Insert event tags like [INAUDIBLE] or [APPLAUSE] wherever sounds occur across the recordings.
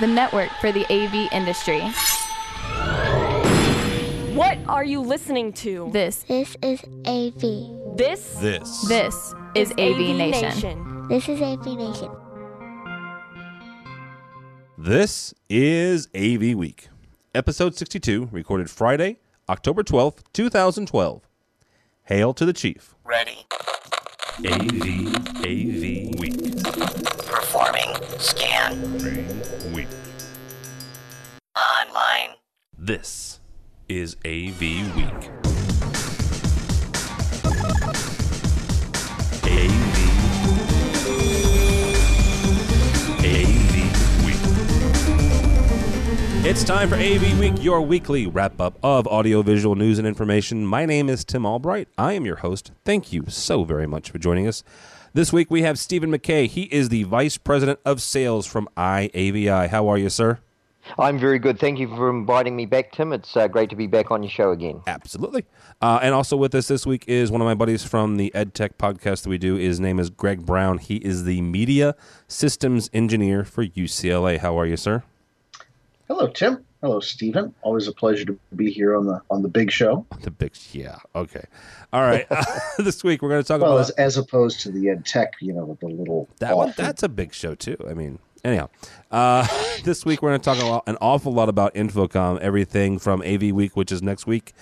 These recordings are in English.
the network for the AV industry. What are you listening to? This, This is AV. This This. this is AV, Nation. This is AV Nation. This is AV Week, episode 62, recorded Friday, October 12th, 2012. Hail to the Chief. Ready. AV, AV Week. Performing. Scan. Week. Online. This is AV Week. AV. AV Week. It's time for AV Week, your weekly wrap up of audiovisual news and information. My name is Tim Albright. I am your host. Thank you so very much for joining us. This week we have Stephen McKay. He is the Vice President of Sales from IAVI. How are you, sir? I'm very good. Thank you for inviting me back, Tim. It's uh, great to be back on your show again. Absolutely. Uh, and also with us this week is one of my buddies from the EdTech podcast that we do. His name is Greg Brown. He is the media systems engineer for UCLA. How are you, sir? Hello, Tim. Hello, Stephen. Always a pleasure to be here on the on the big show. The big, yeah. Okay. All right. [LAUGHS] [LAUGHS] this week we're going to talk Well, about as, as opposed to the Ed Tech, you know, with the little that one. That's a big show too. I mean, anyhow, uh, [LAUGHS] this week we're going to talk a lot, an awful lot about InfoComm. Everything from AV Week, which is next week,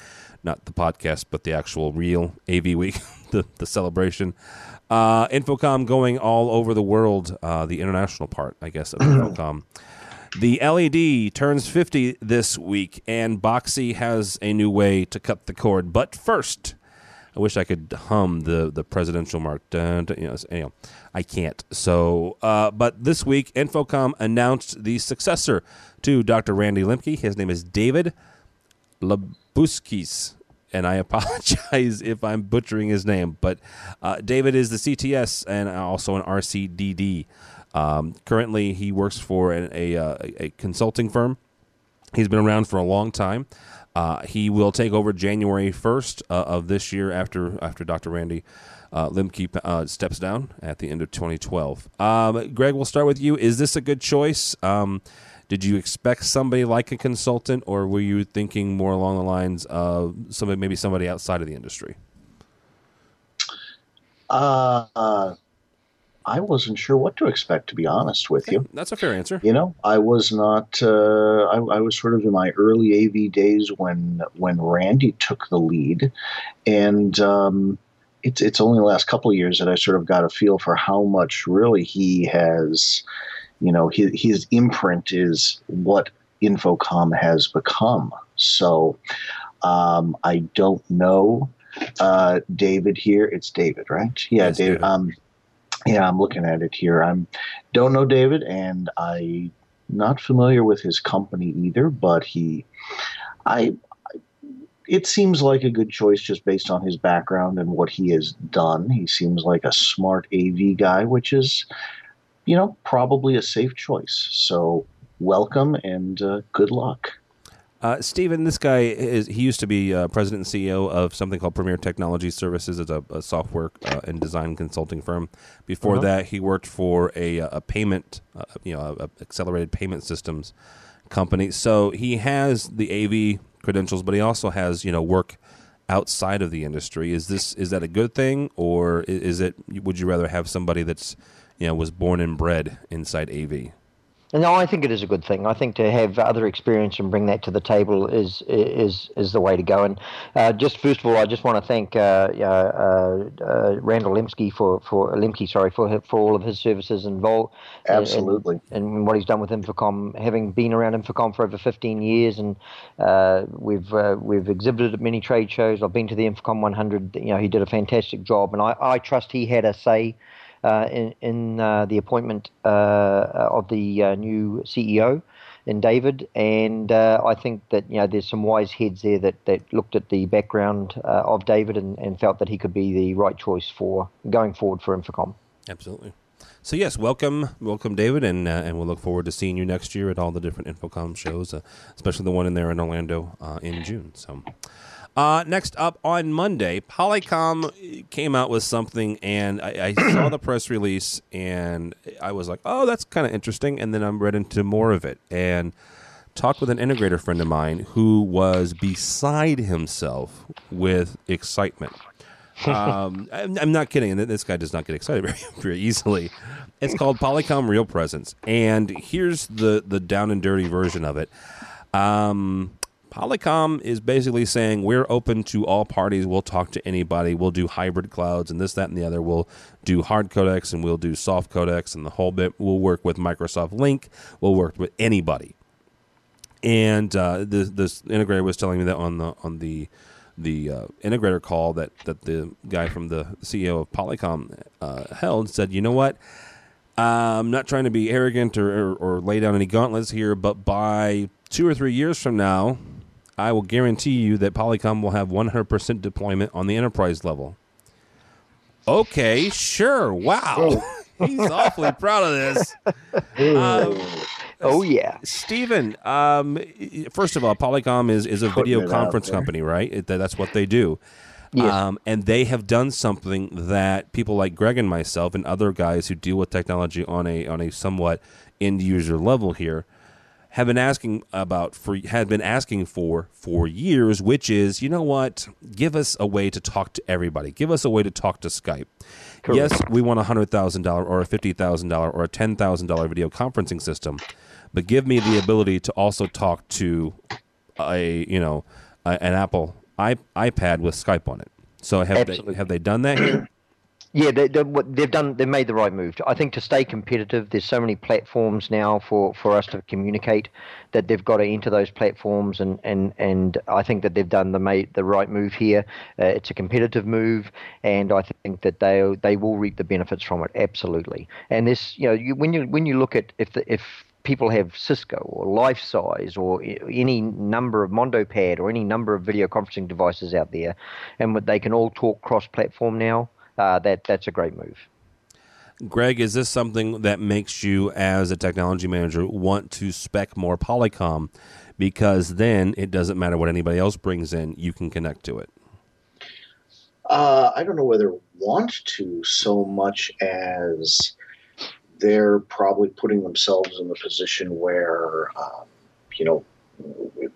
not the podcast, but the actual real AV Week, the the celebration. Uh, InfoComm going all over the world. Uh, the international part, I guess, of [CLEARS THROAT] InfoComm. The LED turns 50 this week, and Boxee has a new way to cut the cord. But first, I wish I could hum the, the presidential mark. Dun, dun, you know, anyhow, I can't. So, uh, but this week, InfoComm announced the successor to Dr. Randy Lemke. His name is David Labuskes. And I [LAUGHS] apologize if I'm butchering his name, but uh, David is the CTS and also an RCDD. Um, currently, he works for an, a, uh, a consulting firm. He's been around for a long time. Uh, he will take over January 1st uh, of this year after after Dr. Randy uh, Lemke uh, steps down at the end of 2012. Um, Greg, we'll start with you. Is this a good choice? Um, did you expect somebody like a consultant, or were you thinking more along the lines of somebody, maybe somebody outside of the industry? Uh, uh, I wasn't sure what to expect, to be honest with you. That's a fair answer. You know, I was not. Uh, I, I was sort of in my early AV days when when Randy took the lead, and um, it's it's only the last couple of years that I sort of got a feel for how much really he has. You know, his his imprint is what InfoComm has become. So, um, I don't know. Uh, David here. It's David, right? Yeah, Yes, David. David. Um, yeah, I'm looking at it here. I'm don't know David, and I not familiar with his company either. But he, I, it seems like a good choice just based on his background and what he has done. He seems like a smart AV guy, which is, you know, probably a safe choice. So welcome and uh, good luck. Uh, Steven, this guy is he used to be uh, president and CEO of something called Premier Technology Services. It's a, a software uh, and design consulting firm. Before Uh-huh. that, he worked for a, a payment, uh, you know, a, a accelerated payment systems company. So he has the AV credentials, but he also has you know work outside of the industry. Is this is that a good thing, or is it? Would you rather have somebody that's you know was born and bred inside AV? No, I think it is a good thing. I think to have other experience and bring that to the table is is is the way to go. And uh, just first of all, I just want to thank uh, uh, uh, Randall Lemke for for Lemke, sorry, for for all of his services involved. Absolutely. And, and what he's done with InfoComm, having been around InfoComm for over 15 years, and uh, we've uh, we've exhibited at many trade shows. I've been to the InfoComm 100. You know, he did a fantastic job, and I, I trust he had a say in, in uh, the appointment uh, of the uh, new CEO in David, and uh, I think that you know there's some wise heads there that, that looked at the background uh, of David and, and felt that he could be the right choice for going forward for InfoComm. Absolutely. So yes, welcome, welcome, David, and uh, and we'll look forward to seeing you next year at all the different InfoComm shows, uh, especially the one in there in Orlando uh, in June. So, Uh, next up on Monday, Polycom came out with something, and I, I saw the press release, and I was like, "Oh, that's kind of interesting." And then I read into more of it, and talked with an integrator friend of mine who was beside himself with excitement. um, I'm, I'm, not kidding, and this guy does not get excited [LAUGHS] very, very easily. It's called Polycom Real Presence, and here's the the down and dirty version of it. Um, Polycom is basically saying we're open to all parties. We'll talk to anybody. We'll do hybrid clouds and this, that, and the other. We'll do hard codecs and we'll do soft codecs and the whole bit. We'll work with Microsoft Lync. We'll work with anybody. And uh, this, this integrator was telling me that on the on the the uh, integrator call that that the guy from the CEO of Polycom uh, held said, you know what? I'm not trying to be arrogant or, or, or lay down any gauntlets here, but by two or three years from now, I will guarantee you that Polycom will have 100% deployment on the enterprise level. Okay, sure. Wow. Oh. [LAUGHS] He's awfully proud of this. Um, oh yeah, Stephen. Um, first of all, Polycom is is a Putting video conference company, right? It, that's what they do. Yes. Um, and they have done something that people like Greg and myself and other guys who deal with technology on a on a somewhat end user level here have been asking about for had been asking for for years, which is you know what, give us a way to talk to everybody, give us a way to talk to Skype. Correct. Yes, we want a hundred thousand dollar or a fifty thousand dollar or a ten thousand dollar video conferencing system, but give me the ability to also talk to a you know a, an Apple iPad with Skype on it. So have they have they done that here? Yeah, they, have done. They've made the right move. I think to stay competitive, there's so many platforms now for, for us to communicate that they've got to enter those platforms, and, and, and I think that they've done the made the right move here. Uh, it's a competitive move, and I think that they they will reap the benefits from it absolutely. And this, you know, you, when you when you look at if the, if people have Cisco or Life Size or any number of MondoPad or any number of video conferencing devices out there, and they can all talk cross-platform now uh, that that's a great move. Greg, is this something that makes you, as a technology manager, want to spec more Polycom? Because then it doesn't matter what anybody else brings in, you can connect to it. Uh, I don't know whether want to so much as they're probably putting themselves in the position where, um, you know,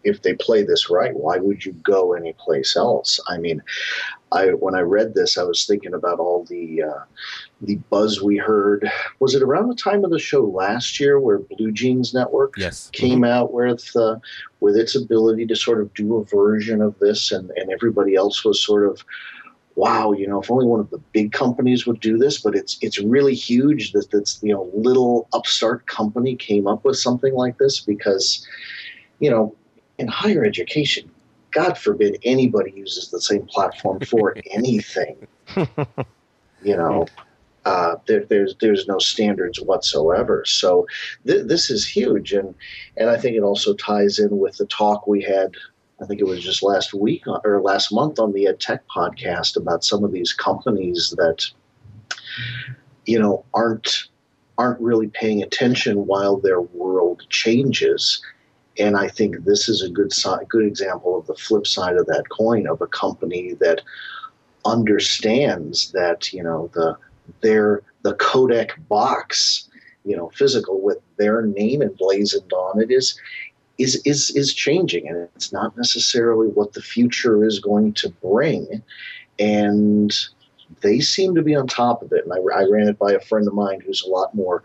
if they play this right, why would you go anyplace else? I mean, I when I read this, I was thinking about all the uh, the buzz we heard. Was it around the time of the show last year where Blue Jeans Network yes. came mm-hmm. out with uh, with its ability to sort of do a version of this, and and everybody else was sort of. Wow, you know, if only one of the big companies would do this, but it's it's really huge that this you know little upstart company came up with something like this because, you know, in higher education, God forbid anybody uses the same platform for [LAUGHS] anything. [LAUGHS] you know, uh, there, there's there's no standards whatsoever. So th- this is huge, and and I think it also ties in with the talk we had. I think it was just last week or last month on the Ed Tech podcast about some of these companies that you know aren't aren't really paying attention while their world changes and I think this is a good good example of the flip side of that coin of a company that understands that you know the their the codec box you know physical with their name emblazoned on it is is is is changing. And it's not necessarily what the future is going to bring. And they seem to be on top of it. And I, I, ran it by a friend of mine who's a lot more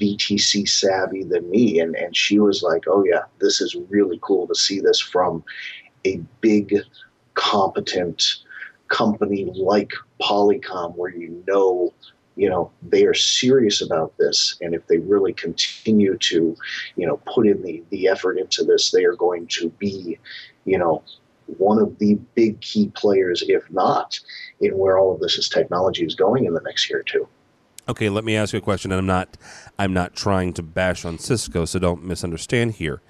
VTC savvy than me. And, and she was like, oh, yeah, this is really cool to see this from a big, competent company like Polycom, where you know, you know, they are serious about this. And if they really continue to, you know, put in the, the effort into this, they are going to be, you know, one of the big key players, if not, in where all of this is technology is going in the next year or two. Okay, let me ask you a question, and I'm not I'm not trying to bash on Cisco, so don't misunderstand here.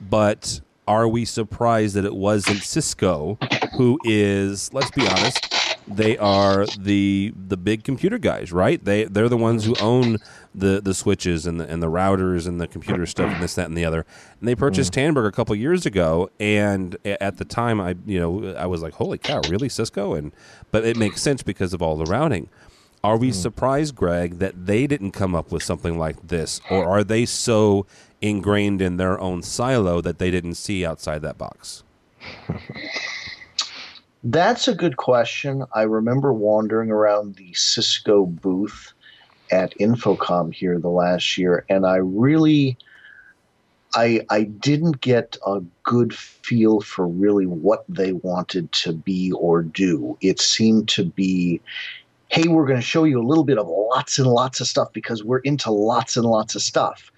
But are we surprised that it wasn't Cisco who is, let's be honest, they are the the big computer guys, right? They they're the ones who own the the switches and the and the routers and the computer stuff and this that and the other. And they purchased mm. Tandberg a couple years ago, and at the time, I you know I was like, holy cow, really Cisco? And but it makes sense because of all the routing. Are we mm. surprised, Greg, that they didn't come up with something like this, or are they so ingrained in their own silo that they didn't see outside that box? [LAUGHS] That's a good question. I remember wandering around the Cisco booth at InfoComm here the last year, and I really, I I didn't get a good feel for really what they wanted to be or do. It seemed to be, hey, we're going to show you a little bit of lots and lots of stuff because we're into lots and lots of stuff.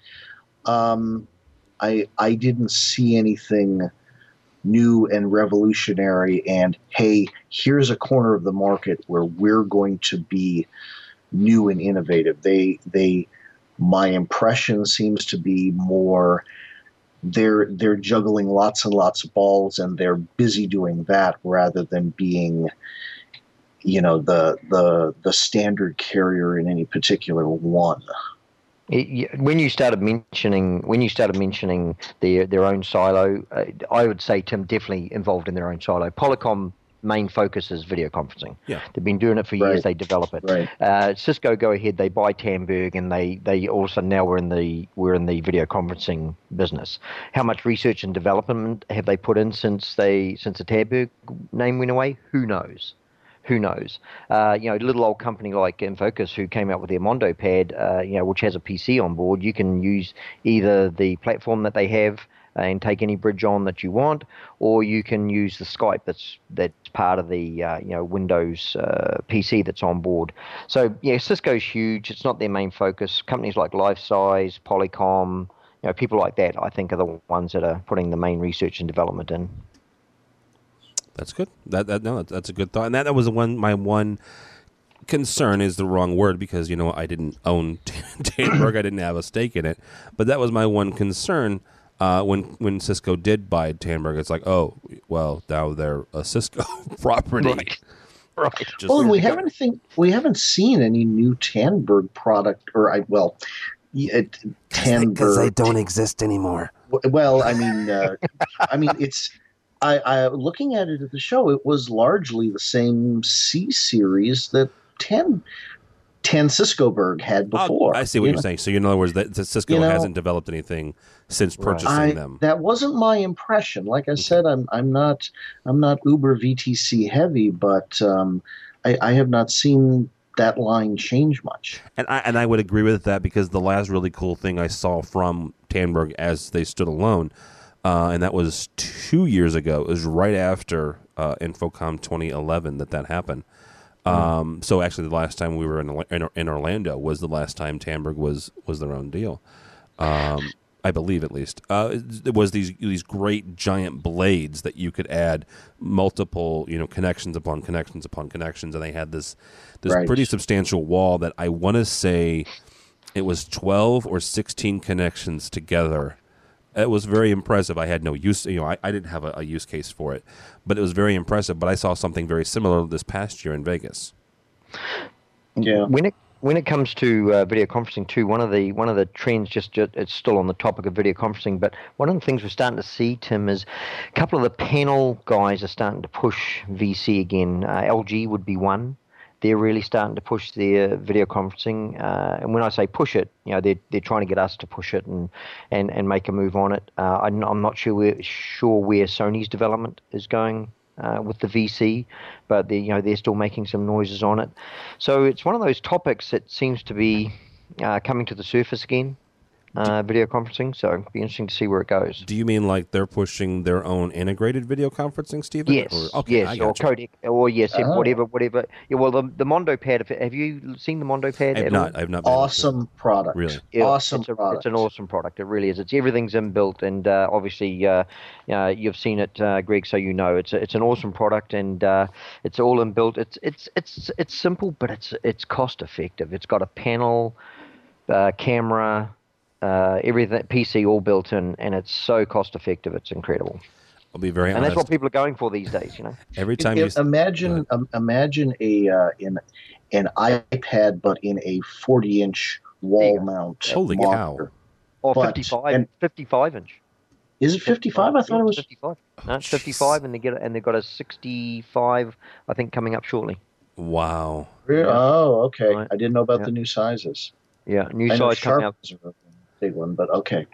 Um, I I didn't see anything new and revolutionary and hey here's a corner of the market where we're going to be new and innovative they they my impression seems to be more they're they're juggling lots and lots of balls and they're busy doing that rather than being you know the the the standard carrier in any particular one when you started mentioning when you started mentioning their their own silo, uh, I would say Tim definitely involved in their own silo. Polycom main focus is video conferencing. Yeah. They've been doing it for years. Right. They develop it. Right. Uh, Cisco go ahead. They buy Tandberg, and they they also now we're in the we're in the video conferencing business. How much research and development have they put in since they since the Tandberg name went away? Who knows? who knows? Uh, you know, a little old company like InFocus who came out with their Mondo pad, uh, you know, which has a PC on board. You can use either the platform that they have and take any bridge on that you want, or you can use the Skype that's that's part of the uh, you know Windows uh, PC that's on board. So yeah, Cisco's huge. It's not their main focus. Companies like Lifesize, Polycom, you know, people like that, I think, are the ones that are putting the main research and development in. That's good. That that no, that's a good thought. And that, that was one my one concern is the wrong word because you know I didn't own [LAUGHS] Tandberg, I didn't have a stake in it, but that was my one concern. Uh, when when Cisco did buy Tandberg, it's like, oh, well, now they're a Cisco [LAUGHS] property. Right. [LAUGHS] Right. Just well, we haven't think we haven't seen any new Tandberg product, or I well, Tandberg because they, they, don't exist anymore. Well, I mean, uh, [LAUGHS] I mean, it's I, I looking at it at the show, it was largely the same C series that ten ten Ciscoberg had oh, before. I see what you are saying. So, in other words, that, Cisco you know, hasn't developed anything since purchasing I, them. That wasn't my impression. Like I said, I'm I'm not I'm not Uber VTC heavy, but um, I, I have not seen that line change much. And I and I would agree with that because the last really cool thing I saw from Tandberg as they stood alone uh, and that was two years ago. It was right after uh, InfoComm 2011 that that happened. Hmm. Um, so actually, the last time we were in, in, in Orlando was the last time Tandberg was was their own deal. Um, I believe, at least. Uh, it was these these great giant blades that you could add multiple, you know, connections upon connections upon connections, and they had this this right. pretty substantial wall that I want to say it was twelve or sixteen connections together it was very impressive. I had no use, you know, I, I didn't have a, a, use case for it, but it was very impressive. But I saw something very similar this past year in Vegas. Yeah. When it when it comes to uh, video conferencing too, one of the one of the trends just, just it's still on the topic of video conferencing, but one of the things we're starting to see, Tim, is a couple of the panel guys are starting to push VC again. Uh, LG would be one they're really starting to push their video conferencing. Uh, and when I say push it, you know, they're, they're trying to get us to push it and, and, and make a move on it. Uh, I'm, I'm, not sure where, sure where Sony's development is going uh, with the VC, but they you know they're still making some noises on it. So it's one of those topics that seems to be uh, coming to the surface again uh, video conferencing. So it'd be interesting to see where it goes. Do you mean like they're pushing their own integrated video conferencing, Stephen? Yes. Or, okay, yes. or codec, or yes, oh. whatever, whatever. Yeah. Well, the, the Mondo Pad. Have you seen the Mondo Pad? I've not. I've not. Awesome product. Really. Yeah, awesome it's a, product. It's an awesome product. It really is. It's everything's inbuilt, and uh, obviously, uh, you've seen it, uh, Greg, so you know it's a, it's an awesome product, and uh, it's all inbuilt. It's it's it's it's simple, but it's it's cost effective. It's got a panel, uh, camera uh, everything PC all built in, and it's so cost effective. It's incredible. I'll be very honest. and honest. that's what people are going for these days. You know, [LAUGHS] every time you imagine um, imagine a uh, in an iPad, but in a forty inch wall mount. Holy monitor. cow! Or But- 55, and- 55 inch. Is it 55? I thought it was. 55. No, it's 55, and they get and they've got a 65, I think, coming up shortly. Wow. Re- Oh, okay. Right. I didn't know about Yeah. the new sizes. Yeah, new I size coming Sharp out. Is a big one, but okay.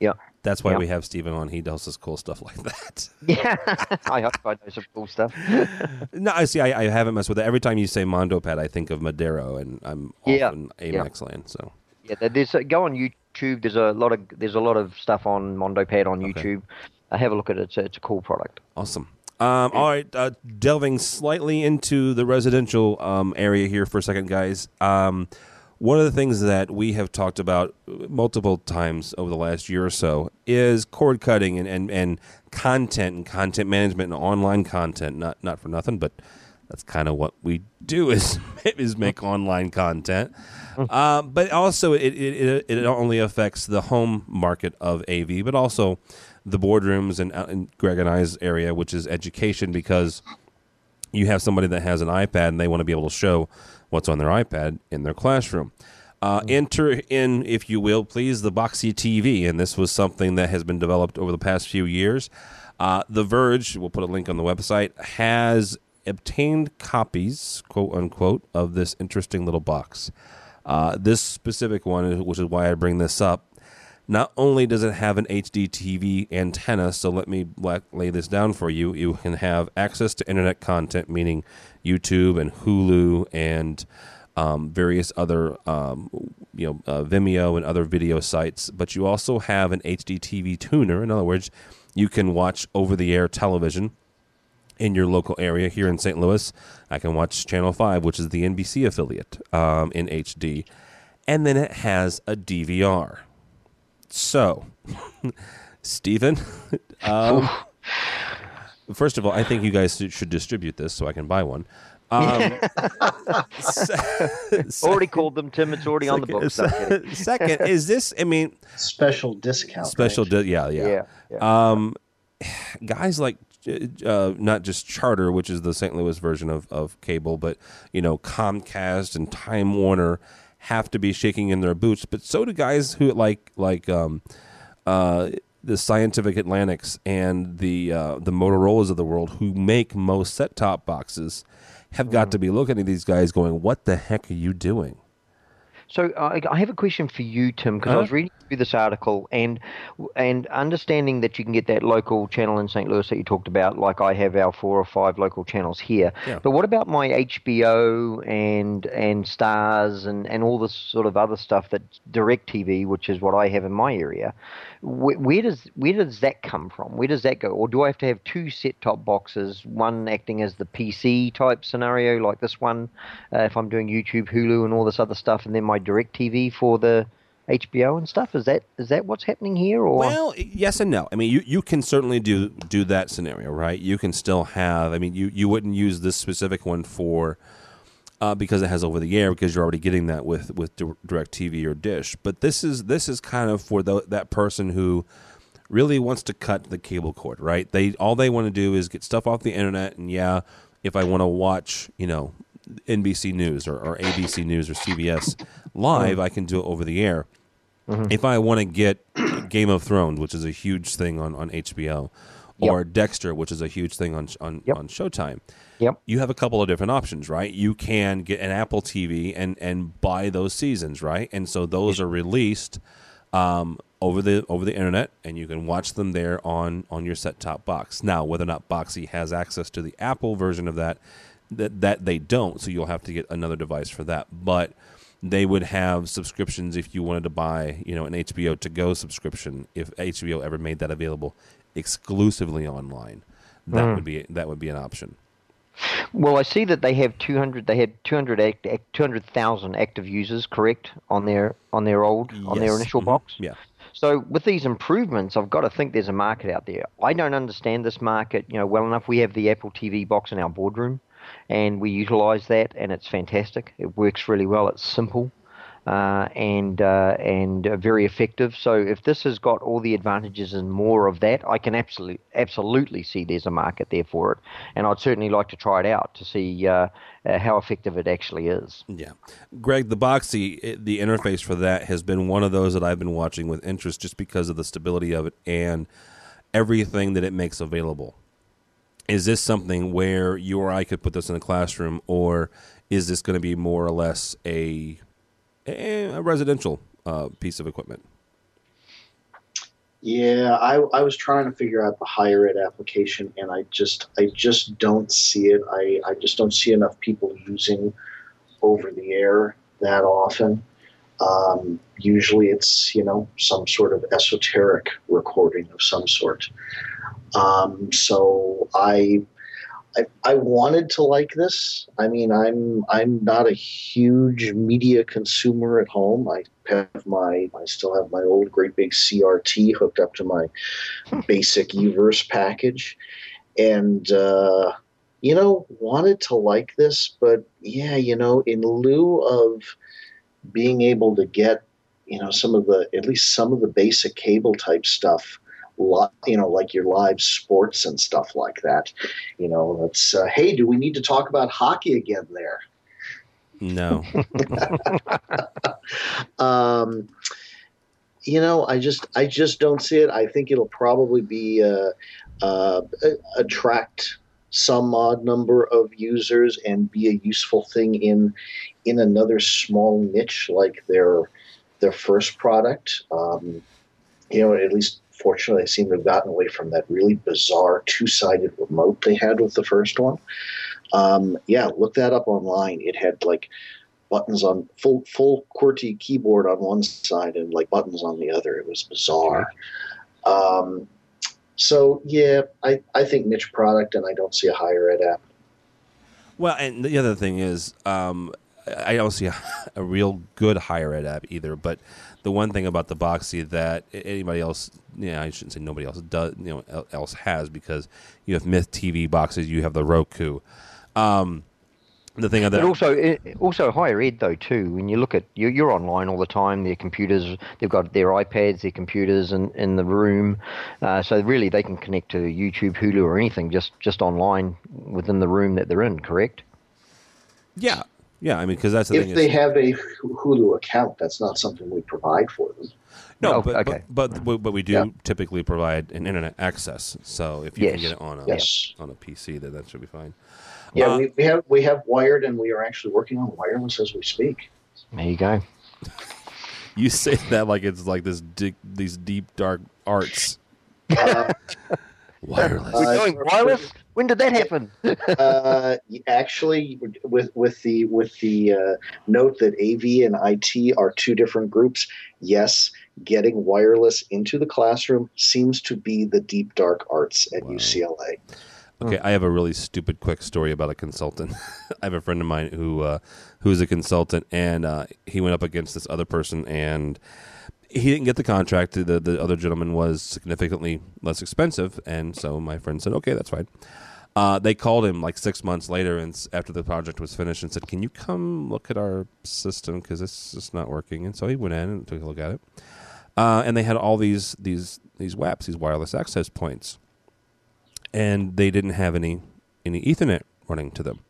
Yeah. That's why Yeah. we have Steven on. He does this cool stuff like that. [LAUGHS] Yeah, [LAUGHS] I hope I know some cool stuff. [LAUGHS] no, I see. I, I haven't messed with it. Every time you say Mondo Pad, I think of Madero, and I'm Yeah. often Amex land. So Yeah, there's a, go on YouTube. There's a lot of there's a lot of stuff on MondoPad on Okay. YouTube. Uh, have a look at it. It's a, it's a cool product. awesome. Um, all right, uh, delving slightly into the residential um, area here for a second, guys. Um, one of the things that we have talked about multiple times over the last year or so is cord cutting and, and, and content and content management and online content. Not not for nothing, but that's kind of what we do [LAUGHS] is is make online content. Uh, but also, it, it it only affects the home market of AV, but also the boardrooms and, uh, and Greg and I's area, which is education, because you have somebody that has an iPad and they want to be able to show what's on their iPad in their classroom. Uh, enter in, if you will, please, the Boxee TV, and this was something that has been developed over the past few years. Uh, the Verge, we'll put a link on the website, has obtained copies, quote unquote, of this interesting little box. Uh, this specific one, which is why I bring this up, not only does it have an HD TV antenna, so let me lay this down for you. You can have access to internet content, meaning YouTube and Hulu and um, various other, um, you know, uh, Vimeo and other video sites. But you also have an HD TV tuner. In other words, you can watch over-the-air television in your local area here in St. Louis. I can watch Channel 5, which is the NBC affiliate, um, in HD. And then it has a DVR. So, [LAUGHS] Stephen, [LAUGHS] um, first of all, I think you guys should- should distribute this so I can buy one. Um, [LAUGHS] [LAUGHS] se- Already called them, Tim. It's already on the books. second, [LAUGHS] second, is this, I mean, Special discount. special, di- yeah, yeah. Yeah, yeah. Um, guys like uh, not just Charter, which is the St. Louis version of, of cable, but you know Comcast and Time Warner have to be shaking in their boots. But so do guys who like like um, uh, the Scientific Atlantics and the uh, the Motorola's of the world, who make most set top boxes, have got to be looking at these guys going, "What the heck are you doing?" So uh, I have a question for you, Tim, because I was Uh-huh. reading through this article and and understanding that you can get that local channel in St. Louis that you talked about, like I have our four or five local channels here. Yeah. But what about my HBO and and Starz and and all this sort of other stuff that Direct TV, which is what I have in my area? Where, where does where does that come from? Where does that go? Or do I have to have two set top boxes, one acting as the PC type scenario like this one, uh, if I'm doing YouTube, Hulu, and all this other stuff, and then my Direct TV for the HBO and stuff? Is that is that what's happening here? Or Well, yes and no. I mean, you, you can certainly do do that scenario, right? You can still have. I mean, you, you wouldn't use this specific one for uh, because it has over the air because you're already getting that with with Di- Direct TV or Dish. But this is this is kind of for the, that person who really wants to cut the cable cord, right? They all they want to do is get stuff off the internet, and yeah, if I want to watch, you know, NBC News or, or ABC News or CBS live, I can do it over the air. If I want to get [CLEARS THROAT] Game of Thrones, which is a huge thing on, on HBO, or Dexter, which is a huge thing on on, Yep. on Showtime, Yep. you have a couple of different options, right? You can get an Apple TV and and buy those seasons, right? And so those are released um, over the over the internet, and you can watch them there on on your set top box. Now, whether or not Boxee has access to the Apple version of that, that that they don't, so you'll have to get another device for that. But they would have subscriptions if you wanted to buy, you know, an HBO to go subscription. If HBO ever made that available exclusively online, that would be that would be an option. Well, I see that they have 200. They had 200 act, act, 200,000 active users, correct, on their on their old on their Yes. initial Mhm. box. Yeah. So with these improvements, I've got to think there's a market out there. I don't understand this market, you know, well enough. We have the Apple TV box in our boardroom, and we utilize that, and it's fantastic. It works really well. It's simple. uh, and uh, and uh, very effective. So if this has got all the advantages and more of that, I can absolutely absolutely see there's a market there for it, and I'd certainly like to try it out to see uh, uh, how effective it actually is. Yeah, Greg, the Boxee, the interface for that has been one of those that I've been watching with interest, just because of the stability of it and everything that it makes available. Is this something where you or I could put this in a classroom, or is this going to be more or less a a residential uh, piece of equipment? Yeah, I, I was trying to figure out the higher ed application, and I just I just don't see it. I, I just don't see enough people using over the air that often. Um, usually, it's you know some sort of esoteric recording of some sort. Um, so I I, I wanted to like this. I mean, I'm I'm not a huge media consumer at home. I have my I still have my old great big CRT hooked up to my basic Uverse package, and uh, you know wanted to like this, but yeah, you know, in lieu of being able to get you know some of the at least some of the basic cable type stuff you know, like your live sports and stuff like that. You know, it's uh, hey, do we need to talk about hockey again there? No. [LAUGHS] [LAUGHS] um, you know, I just I just don't see it. I think it'll probably be uh, uh, attract some odd number of users and be a useful thing in in another small niche like their their first product. Um, you know, at least fortunately, they seem to have gotten away from that really bizarre two sided remote they had with the first one. Um, yeah, look that up online. It had like buttons on full full QWERTY keyboard on one side and like buttons on the other. It was bizarre. Um, so yeah, I, I think niche product, and I don't see a higher ed app. Well, and the other thing is, um, I don't see a, [LAUGHS] a, real good higher ed app either. But the one thing about the Boxee that anybody else, yeah, I shouldn't say nobody else does, you know, else has because you have Myth TV boxes, you have the Roku. Um, the thing that, but also also higher ed though too. When you look at you, you're online all the time. Their computers, they've got their iPads, their computers in, in the room. Uh, so really, they can connect to YouTube, Hulu, or anything just just online within the room that they're in. Correct? Yeah, yeah, I mean, because that's the thing. if thing. they have a Hulu account, that's not something we provide for them. No, oh, but, okay. but, but but we do yeah. typically provide an internet access. So if you yes. can get it on a yes. on a PC, then that should be fine. Yeah, uh, we, we have we have wired, and we are actually working on wireless as we speak. There you go. [LAUGHS] you say that like it's like this deep, these deep dark arts. Uh, [LAUGHS] wireless. We're going wireless. When did that happen? [LAUGHS] uh, actually, with with the with the uh, note that AV and IT are two different groups. Yes, getting wireless into the classroom seems to be the deep dark arts at wow. UCLA. Okay, I have a really stupid quick story about a consultant. [LAUGHS] I have a friend of mine who uh, who's a consultant, and uh, he went up against this other person, and he didn't get the contract. The the other gentleman was significantly less expensive, and so my friend said, "Okay, that's fine." Uh, they called him like six months later, and after the project was finished, and said, "Can you come look at our system because this is not working?" And so he went in and took a look at it, uh, and they had all these these these WAPs, these wireless access points, and they didn't have any any Ethernet running to them.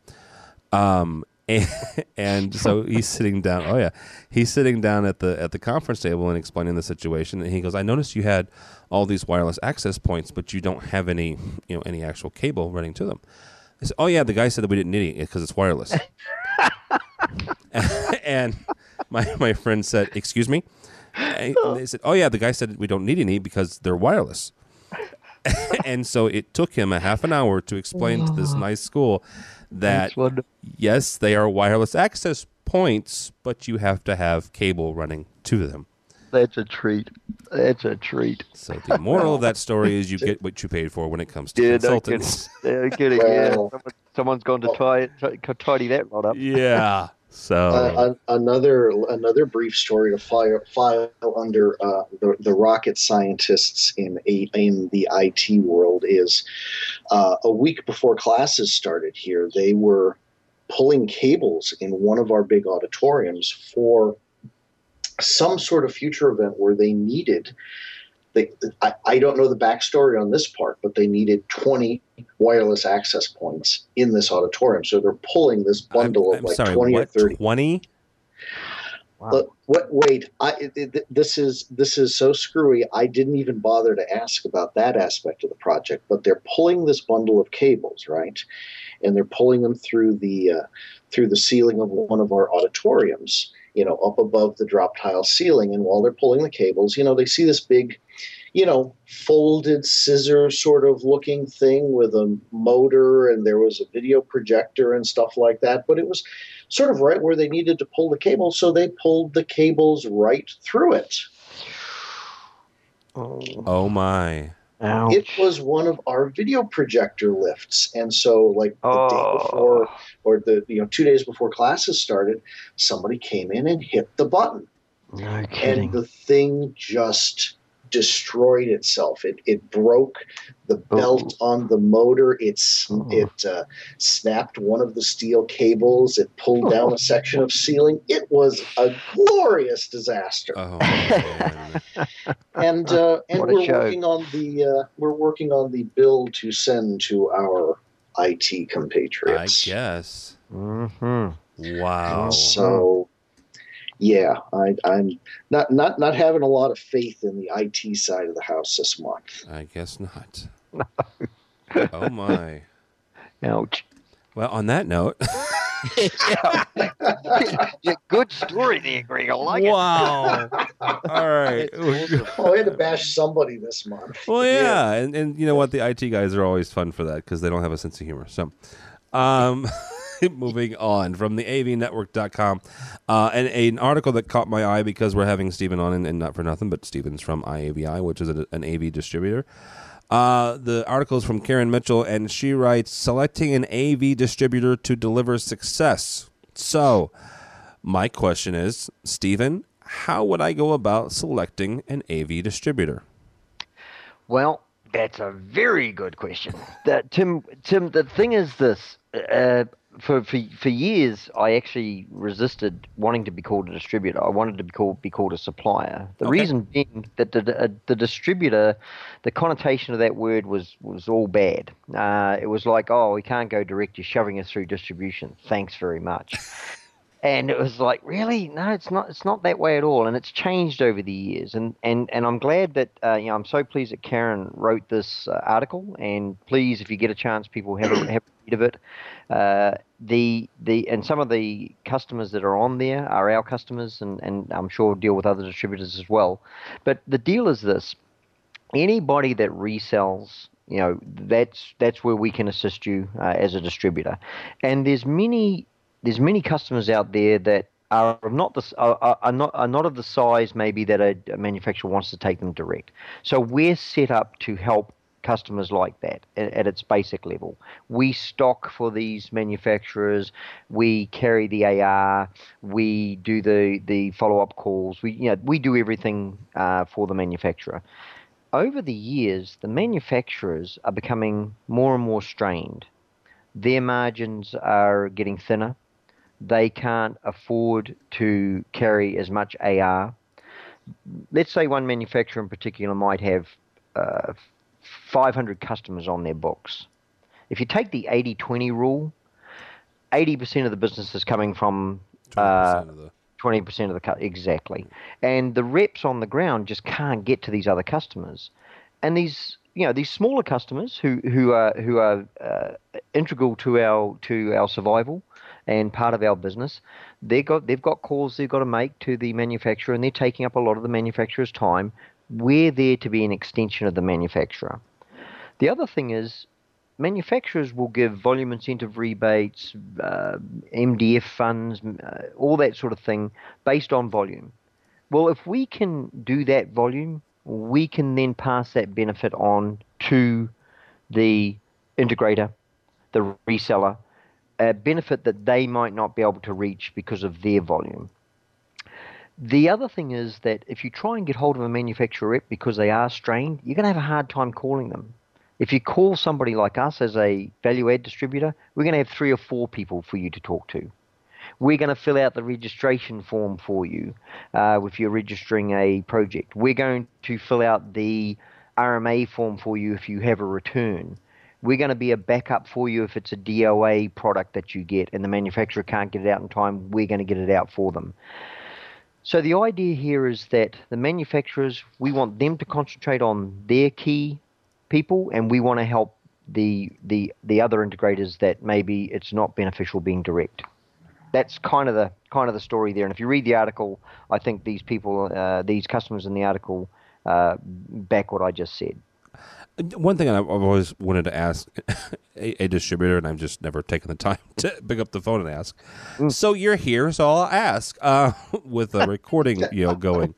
Um, [LAUGHS] and, and so he's sitting down. Oh yeah, he's sitting down at the at the conference table and explaining the situation. And he goes, "I noticed you had all these wireless access points, but you don't have any you know any actual cable running to them." I said, "Oh yeah, the guy said that we didn't need it because it's wireless." [LAUGHS] and my my friend said, "Excuse me." And they said, "Oh yeah, the guy said we don't need any because they're wireless." [LAUGHS] and so it took him a half an hour to explain to this nice school that yes, they are wireless access points, but you have to have cable running to them. That's a treat. That's a treat. So the moral of that [LAUGHS] story is you get what you paid for when it comes to yeah, consultants. No kidding. Yeah, Someone, someone's going to tie, tidy that right up. Yeah. So uh, another another brief story to file, file under uh, the, the rocket scientists in a, in the IT world is uh, a week before classes started here, they were pulling cables in one of our big auditoriums for some sort of future event where they needed they, I, I, don't know the backstory on this part, but they needed 20 wireless access points in this auditorium. So they're pulling this bundle I'm, of like sorry, 20 what, or 30. 20? Wow. Uh, what? Wait, I, it, it, this is this is so screwy. I didn't even bother to ask about that aspect of the project. But they're pulling this bundle of cables, right? And they're pulling them through the uh, through the ceiling of one of our auditoriums, you know, up above the drop tile ceiling. And while they're pulling the cables, you know, they see this big you know, folded scissor sort of looking thing with a motor, and there was a video projector and stuff like that. But it was sort of right where they needed to pull the cable, so they pulled the cables right through it. Oh, oh my. It was one of our video projector lifts, and so like the oh. day before, oh. or the you know two days before classes started, somebody came in and hit the button, no kidding. and the thing just destroyed itself. It, it broke the oh. belt oh. on the motor. It's oh. it uh, snapped one of the steel cables. It pulled down a section of ceiling. It was a glorious disaster. Oh, [LAUGHS] and uh, and we're show. working on the uh, we're working on the bill to send to our IT compatriots. I guess. Mm-hmm. Wow. So yeah, I, am not not not having a lot of faith in the IT side of the house this month. I guess not. [LAUGHS] oh my! Ouch. Well, on that note. [LAUGHS] yeah. yeah. [LAUGHS] Good story there, Greg. I like wow. it. Wow. All right. oh, I had to bash somebody this month. Well, yeah. yeah. And, and you know what? The IT guys are always fun for that because they don't have a sense of humor. So, um, [LAUGHS] moving on from the avnetwork.com. Uh, and an article that caught my eye because we're having Stephen on, and, and not for nothing, but Stephen's from IAVI, which is a, an AV distributor. Uh, the article is from Karen Mitchell, and she writes Selecting an AV distributor to deliver success. So, my question is, Stephen, how would I go about selecting an AV distributor? Well, that's a very good question. That Tim, Tim, the thing is this: uh, for, for for years, I actually resisted wanting to be called a distributor. I wanted to be called be called a supplier. The okay. reason being that the, the, the distributor, the connotation of that word was was all bad. Uh, it was like, oh, we can't go direct. You're shoving us through distribution. Thanks very much. [LAUGHS] and it was like really no it's not it's not that way at all and it's changed over the years and and and i'm glad that uh, you know i'm so pleased that karen wrote this uh, article and please if you get a chance people have a, have read of it uh, the the and some of the customers that are on there are our customers, and and I'm sure deal with other distributors as well. But the deal is this: anybody that resells you know that's that's where we can assist you uh, as a distributor. And there's many there's many customers out there that are not the are, are not are not of the size maybe that a, a manufacturer wants to take them direct. So we're set up to help customers like that at, at, its basic level. We stock for these manufacturers. We carry the AR. We do the, the follow up calls. We you know we do everything uh, for the manufacturer. Over the years, the manufacturers are becoming more and more strained. Their margins are getting thinner. They can't afford to carry as much AR. Let's say one manufacturer in particular might have uh, 500 customers on their books. If you take the 80 20 rule, 80% of the business is coming from 20% uh, of the 20% of the cut exactly and the reps on the ground just can't get to these other customers and these you know these smaller customers who who are who are uh, integral to our to our survival and part of our business they got they've got calls they've got to make to the manufacturer and they're taking up a lot of the manufacturer's time we're there to be an extension of the manufacturer. The other thing is, manufacturers will give volume incentive rebates, uh, MDF funds, uh, all that sort of thing based on volume. Well, if we can do that volume, we can then pass that benefit on to the integrator, the reseller, a benefit that they might not be able to reach because of their volume. The other thing is that if you try and get hold of a manufacturer rep because they are strained, you're going to have a hard time calling them. If you call somebody like us as a value add distributor, we're going to have three or four people for you to talk to. We're going to fill out the registration form for you uh, if you're registering a project. We're going to fill out the RMA form for you if you have a return. We're going to be a backup for you if it's a DOA product that you get and the manufacturer can't get it out in time. We're going to get it out for them. So the idea here is that the manufacturers, we want them to concentrate on their key people, and we want to help the the the other integrators that maybe it's not beneficial being direct. That's kind of the kind of the story there. And if you read the article, I think these people, uh, these customers in the article, uh, back what I just said. One thing I've always wanted to ask [LAUGHS] a, a, distributor, and I've just never taken the time [LAUGHS] to pick up the phone and ask. Mm. So you're here, so I'll ask uh, [LAUGHS] with the recording, you know, going.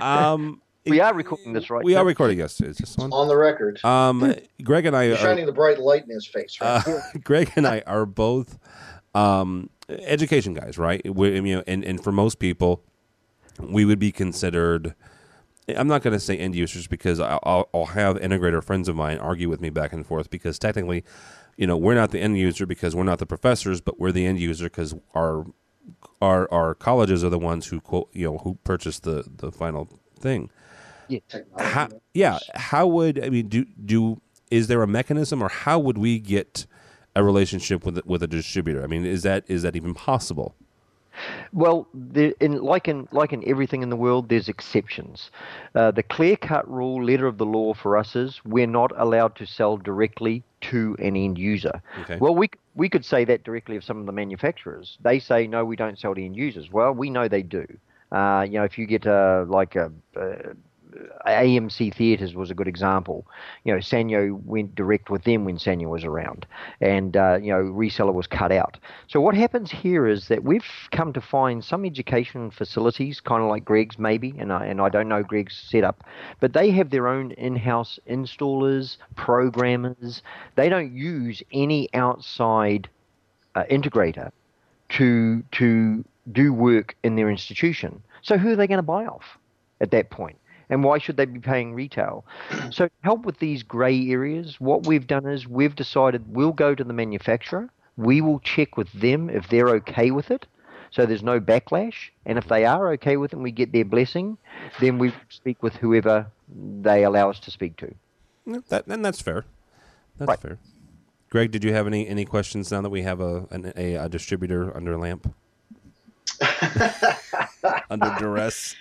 Um, we are recording this, right? We are recording. Yes, is this one on the record? Um, Greg and I are shining the bright light in his face. Right? Uh, Greg and I are both um, education guys, right? We, you know, and and for most people, we would be considered. I'm not going to say end users because I'll, I'll have integrator friends of mine argue with me back and forth because technically, you know, we're not the end user because we're not the professors, but we're the end user because our our our colleges are the ones who quote you know who purchase the the final thing. Yeah. How, yeah. How would I mean? Do do is there a mechanism, or how would we get a relationship with with a distributor? I mean, is that is that even possible? Well, in, like in like in everything in the world, there's exceptions. Uh, the clear-cut rule, letter of the law for us is we're not allowed to sell directly to an end user. Okay. Well, we we could say that directly of some of the manufacturers. They say no, we don't sell to end users. Well, we know they do. Uh, you know, if you get a like a, a AMC Theatres was a good example. You know, Sanyo went direct with them when Sanyo was around, and uh, you know, reseller was cut out. So what happens here is that we've come to find some education facilities, kind of like Greg's maybe, and I, and I don't know Greg's setup, but they have their own in-house installers, programmers. They don't use any outside uh, integrator to to do work in their institution. So who are they going to buy off at that point? And why should they be paying retail? [CLEARS THROAT] So, to help with these grey areas, what we've done is we've decided we'll go to the manufacturer, we will check with them if they're okay with it. So there's no backlash, and if they are okay with it and we get their blessing, then we speak with whoever they allow us to speak to. that, and that's fair. That's right. fair. Greg, did you have any, any questions now that we have a, an, a, a distributor under lamp? [LAUGHS] under duress?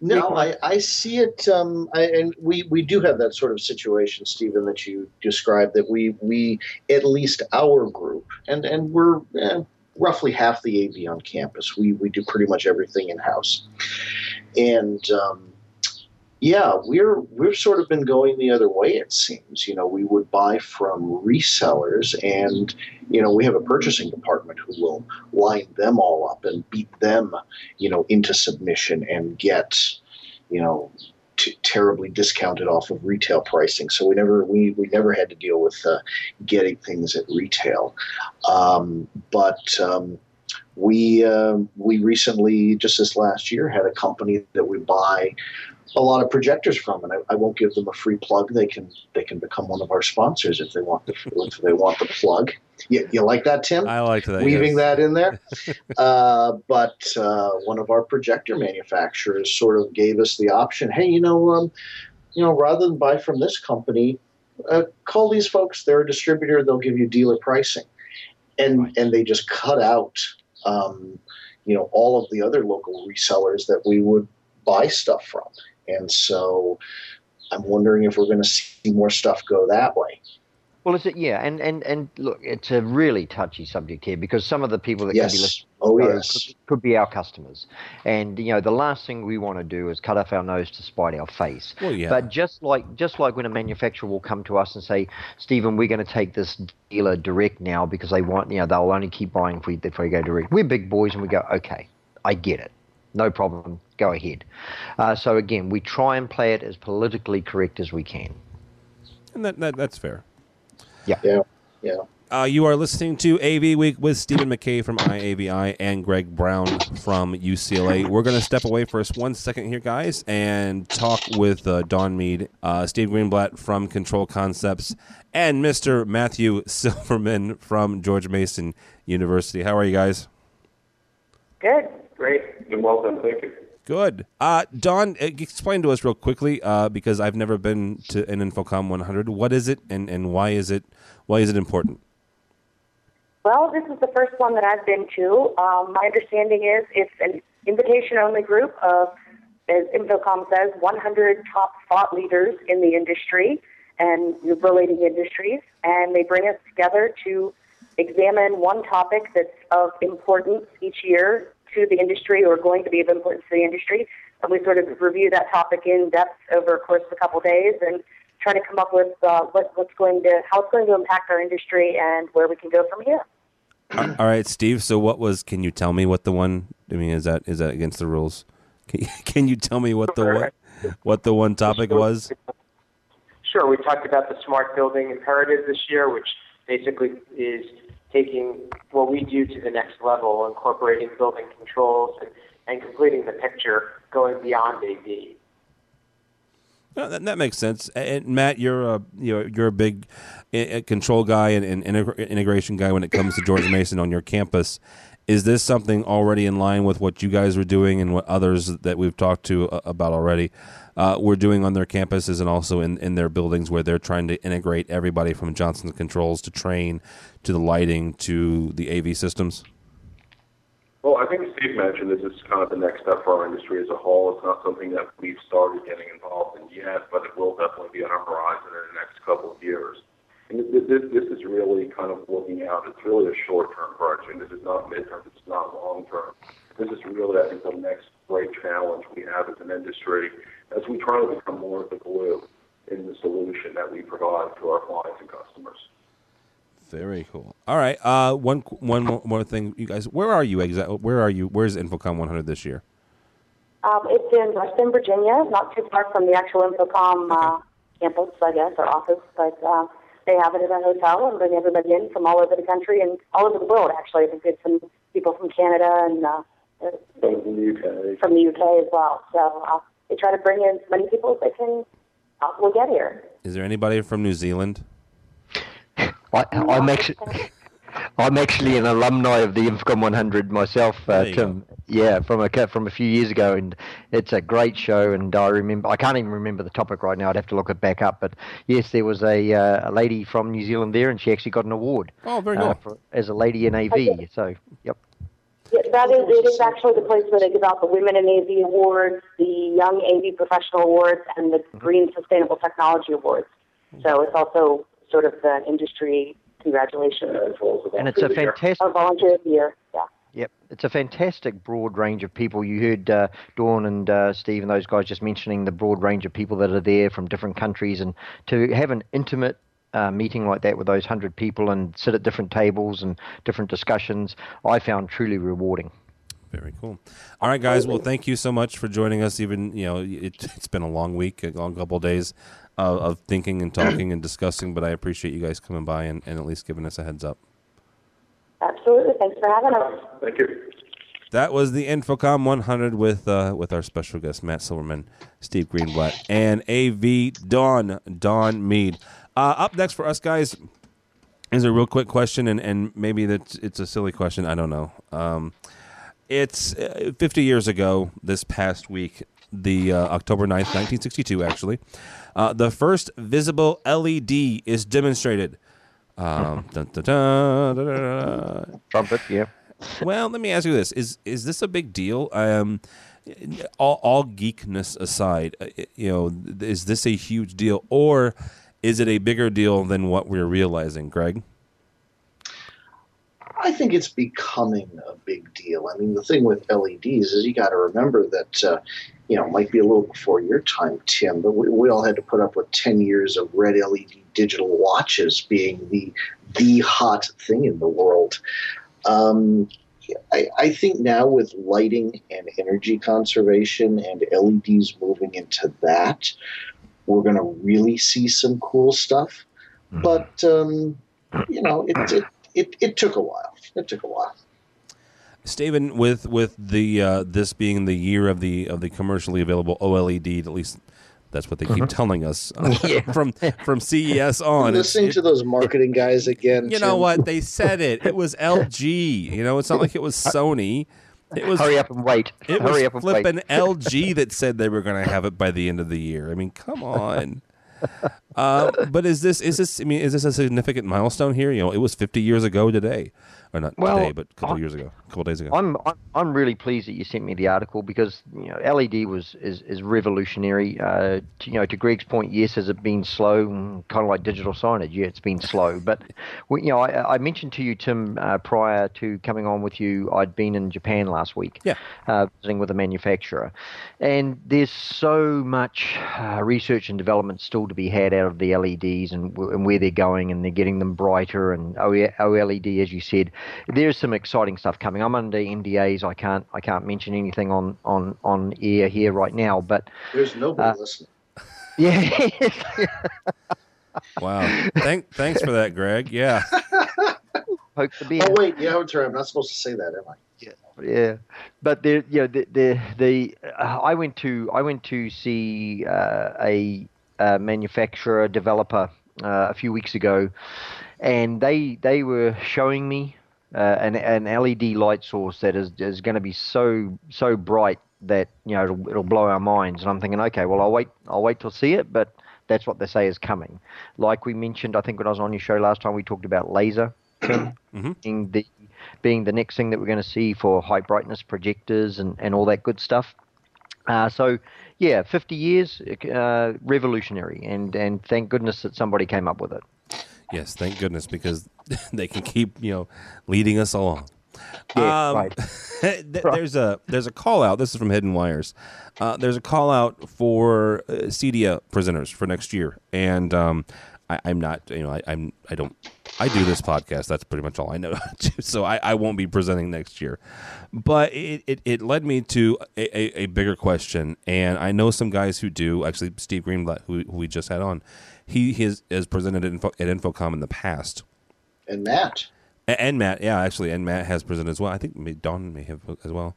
No, I, I see it, um, I, and we, we do have that sort of situation, Stephen, that you described. That we we at least our group, and and we're eh, roughly half the AV on campus. We we do pretty much everything in house, and um, yeah, we're we've sort of been going the other way. It seems, you know, we would buy from resellers, and you know, we have a purchasing department who will line them all up and beat them, you know, into submission and get, you know, t- terribly discounted off of retail pricing. So we never we we never had to deal with uh, getting things at retail, um, but. Um, we uh, we recently just this last year had a company that we buy a lot of projectors from, and I, I, won't give them a free plug. They can they can become one of our sponsors if they want the if they want the plug. You, you like that, Tim? I like that. Weaving yes. that in there. [LAUGHS] uh, but uh, one of our projector manufacturers sort of gave us the option. Hey, you know, um, you know, rather than buy from this company, uh, call these folks. They're a distributor. They'll give you dealer pricing, and right. and they just cut out. Um, you know all of the other local resellers that we would buy stuff from and so I'm wondering if we're going to see more stuff go that way. Well, it's a, yeah, and, and, and look, it's a really touchy subject here because some of the people that oh, yes. could be listening oh, yes. could, could, be our customers, and you know the last thing we want to do is cut off our nose to spite our face. Well, yeah. But just like just like when a manufacturer will come to us and say, Stephen, we're going to take this dealer direct now because they want you know they'll only keep buying if we if we go direct. We're big boys and we go, okay, I get it, no problem go ahead. Uh, so again, we try and play it as politically correct as we can. And that, that that's fair. Yeah. Yeah. Yeah. Uh, you are listening to AV Week with Stephen McKay from IAVI and Greg Brown from UCLA. We're going to step away for us one second here, guys, and talk with uh, Dawn Meade, uh, Steve Greenblatt from Control Concepts, and Mr. Matthew [LAUGHS] Silverman from George Mason University. How are you guys? Good. Great. And welcome. Thank you. Good. Uh, Dawn, explain to us real quickly uh, because I've never been to an InfoComm 100. What is it, and, and why is it why is it important? Well, this is the first one that I've been to. Um, my understanding is it's an invitation-only group of, as InfoComm says, 100 top thought leaders in the industry and relating industries, and they bring us together to examine one topic that's of importance each year to the industry or going to be of importance to the industry. And we sort of review that topic in depth over a course of a couple of days and try to come up with uh, what, what's going to how it's going to impact our industry and where we can go from here. All right, Steve. So, what was? Can you tell me what the one? I mean, is that is that against the rules? Can, [LAUGHS] can you tell me what the what, what the one topic was? Sure. We talked about the smart building imperative this year, which basically is taking what we do to the next level, incorporating building controls and, and completing the picture, going beyond AV. No, that, that, makes sense. And Matt, you're a you're, you're a big control guy and, and integration guy when it comes to George Mason on your campus. Is this something already in line with what you guys were doing and what others that we've talked to uh, about already uh, were doing on their campuses and also in, in their buildings where they're trying to integrate everybody from Johnson Controls to Trane to the lighting to the AV systems? Well, I think Steve mentioned this is kind of the next step for our industry as a whole. It's not something that we've started getting involved in yet, but it will definitely be on our horizon in the next couple of years. And this, this, is really kind of looking out. It's really a short-term project. This is not mid-term. It's not long-term. This is really, I think, the next great challenge we have as an industry as we try to become more of the glue in the solution that we provide to our clients and customers. Very cool. All right. Uh, one one more thing, you guys. Where are you exactly? Where are you? Where's InfoComm 100 this year? Um, it's in Reston, Virginia, not too far from the actual InfoComm uh, campus, I guess, or office. But uh, they have it at a hotel and bring everybody in from all over the country and all over the world. Actually, I think there's some people from Canada and uh, from the UK. From the UK as well. So uh, they try to bring in as many people as they can possibly get here. Is there anybody from New Zealand? I, I'm actually, I'm actually an alumni of the InfoComm 100 myself, uh, Tim. Go. Yeah, from a from a few years ago, and it's a great show. And I remember, I can't even remember the topic right now. I'd have to look it back up. But yes, there was a uh, a lady from New Zealand there, and she actually got an award. Oh, very uh, For, as a lady in AV. So, yep. Yeah, that is, it is actually the place where they give out the Women in AV Awards, the Young AV Professional Awards, and the mm-hmm. Green Sustainable Technology Awards. So it's also sort of the industry congratulations. And it's a fantastic. A volunteer of the year, yeah. Yep, it's a fantastic broad range of people. You heard uh, Dawn and uh, Steve and those guys just mentioning the broad range of people that are there from different countries, and to have an intimate uh, meeting like that with those hundred people and sit at different tables and different discussions, I found truly rewarding. Very cool. All right, guys. Well, thank you so much for joining us. Even you know, it, has been a long week, a long couple of days of, of thinking and talking and discussing. But I appreciate you guys coming by and, and at least giving us a heads up. Absolutely. Thanks for having us. Thank you. That was the InfoComm 100 with uh, with our special guest Matt Silverman, Steve Greenblatt, and AV Dawn Dawn Meade. Uh, up next for us guys is a real quick question, and, and maybe that it's a silly question. I don't know. Um, it's uh, 50 years ago this past week, the uh, October 9th, 1962, actually. Uh, the first visible LED is demonstrated. Um, [LAUGHS] dun, dun, dun, Trumpet, yeah. Well, let me ask you this: is is this a big deal? Um, all, all geekness aside, uh, you know, is this a huge deal, or is it a bigger deal than what we're realizing, Greg? I think it's becoming a big deal. I mean, the thing with LEDs is you got to remember that, uh, you know, it might be a little before your time, Tim, but we, we all had to put up with 10 years of red LED digital watches being the the hot thing in the world. Um, I, I, think now with lighting and energy conservation and LEDs moving into that, we're going to really see some cool stuff. Mm-hmm. But um, you know, it, it it, it took a while. It took a while. Steven, with with the uh, this being the year of the of the commercially available OLED, at least that's what they keep uh-huh. telling us uh, [LAUGHS] yeah. [LAUGHS] from from CES on. listening to those marketing guys again. You know what? They said it. It was [LAUGHS] LG. You know, it's not like it was Sony. It was hurry up and wait. It hurry was up and wait. flipping LG that said they were going to have it by the end of the year. I mean, come on. [LAUGHS] uh, but is this is this? I mean, is this a significant milestone here? You know, it was 50 years ago today, or not Well, today, but a couple I- years ago, couple days ago. I'm, I'm I'm really pleased that you sent me the article because you know LED was is, is revolutionary. Uh, to, you know, to Greg's point, yes, has it been slow? Kind of like digital signage, yeah, it's been slow. [LAUGHS] But you know, I, I mentioned to you, Tim, uh, prior to coming on with you, I'd been in Japan last week, yeah, uh, visiting with a manufacturer, and there's so much uh, research and development still to be had out of the LEDs and, and where they're going, and they're getting them brighter and OLED, as you said. There's some exciting stuff coming. I'm under NDAs. I can't I can't mention anything on on on air here right now, but There's nobody Uh, listening. [LAUGHS] yeah. Wow. Thank, thanks for that, Greg. Yeah. [LAUGHS] Hope to be. Oh wait, yeah, I'm sorry. I'm not supposed to say that, am I? Yeah. Yeah, but there, you know, the the, the uh, I went to I went to see uh, a, uh manufacturer developer uh, a few weeks ago, and they they were showing me uh, an an LED light source that is is going to be so so bright that you know it'll, it'll blow our minds. And I'm thinking, okay, well I'll wait I'll wait till see it, but that's what they say is coming. Like we mentioned, I think when I was on your show last time, we talked about laser. Tim, [COUGHS] being the being the next thing that we're going to see for high brightness projectors and, and all that good stuff. Uh, so, yeah, 50 years, uh, revolutionary, and, and thank goodness that somebody came up with it. Yes, thank goodness because [LAUGHS] they can keep you know leading us along. Yeah, Um, right. [LAUGHS] th- There's a there's a call out. This is from HiddenWires. Uh, there's a call out for uh, CEDIA presenters for next year, and um, I, I'm not. You know, I, I'm I don't. I do this podcast. That's pretty much all I know. how to do, so I, I won't be presenting next year. But it, it, it led me to a, a, a bigger question, and I know some guys who do. Actually, Steve Greenblatt, who, who we just had on, he has, has presented at, Info, at InfoComm in the past. And Matt. A- And Matt, yeah, actually, and Matt has presented as well. I think Dawn may have as well.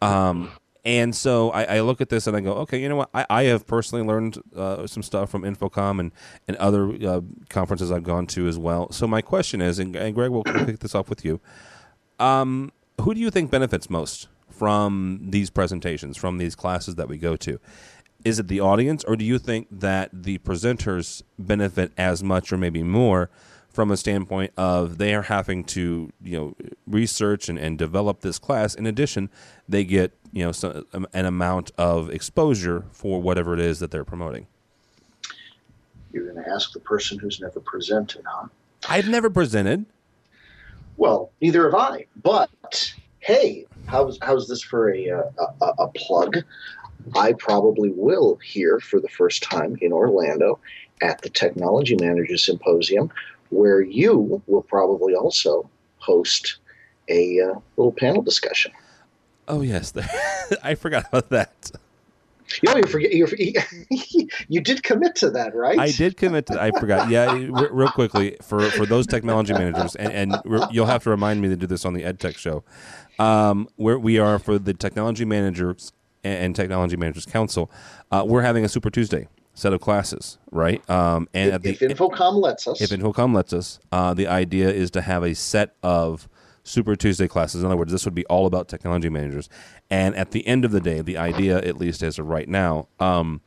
Um, and so I, I look at this and I go, okay, you know what? I, I have personally learned uh, some stuff from InfoComm and, and other uh, conferences I've gone to as well. So my question is, and, and Greg, we'll pick this off with you. Um, who do you think benefits most from these presentations, from these classes that we go to? Is it the audience, or do you think that the presenters benefit as much or maybe more from a standpoint of they are having to you know research and, and develop this class? In addition, they get you know so, um, an amount of exposure for whatever it is that they're promoting. You're going to ask the person who's never presented, huh? I've never presented. Well, neither have I. But hey, how's how's this for a uh, a, a plug? I probably will here for the first time in Orlando at the Technology Manager Symposium, where you will probably also host a uh, little panel discussion. Oh yes, [LAUGHS] I forgot about that. You know, you forget you [LAUGHS] you did commit to that, right? I did commit to. I forgot. Yeah, real quickly for for those technology managers, and, and you'll have to remind me to do this on the EdTech show, um, where we are for the technology managers and, technology managers council. Uh, we're having a Super Tuesday set of classes, right? Um, and if, at the, if InfoComm lets us, if InfoComm lets us, uh, the idea is to have a set of Super Tuesday classes. In other words, this would be all about technology managers. And at the end of the day, the idea, at least as of right now, um,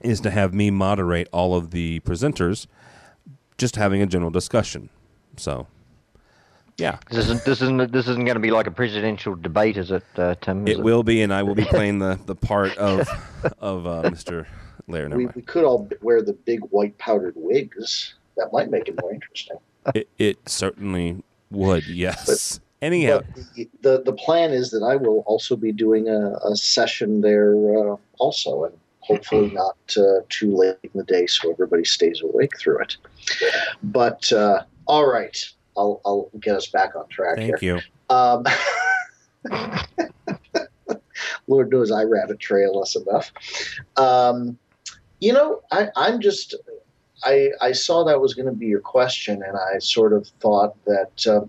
is to have me moderate all of the presenters, just having a general discussion. So, yeah, This isn't this isn't this isn't going to be like a presidential debate, is it, uh, Tim? Is it will be, and I will be [LAUGHS] playing the the part of [LAUGHS] of uh, Mr. Lehrer. We, we could all wear the big white powdered wigs. That might make it more interesting. It, it certainly would. Yes. Anyhow, But the, the the plan is that I will also be doing a, a session there uh, also, and hopefully not uh, too late in the day, so everybody stays awake through it. But uh, all right, I'll I'll get us back on track thank here. you. Um, [LAUGHS] Lord knows I rabbit trail us enough. Um, you know, I, I'm just. I, I saw that was going to be your question, and I sort of thought that, um,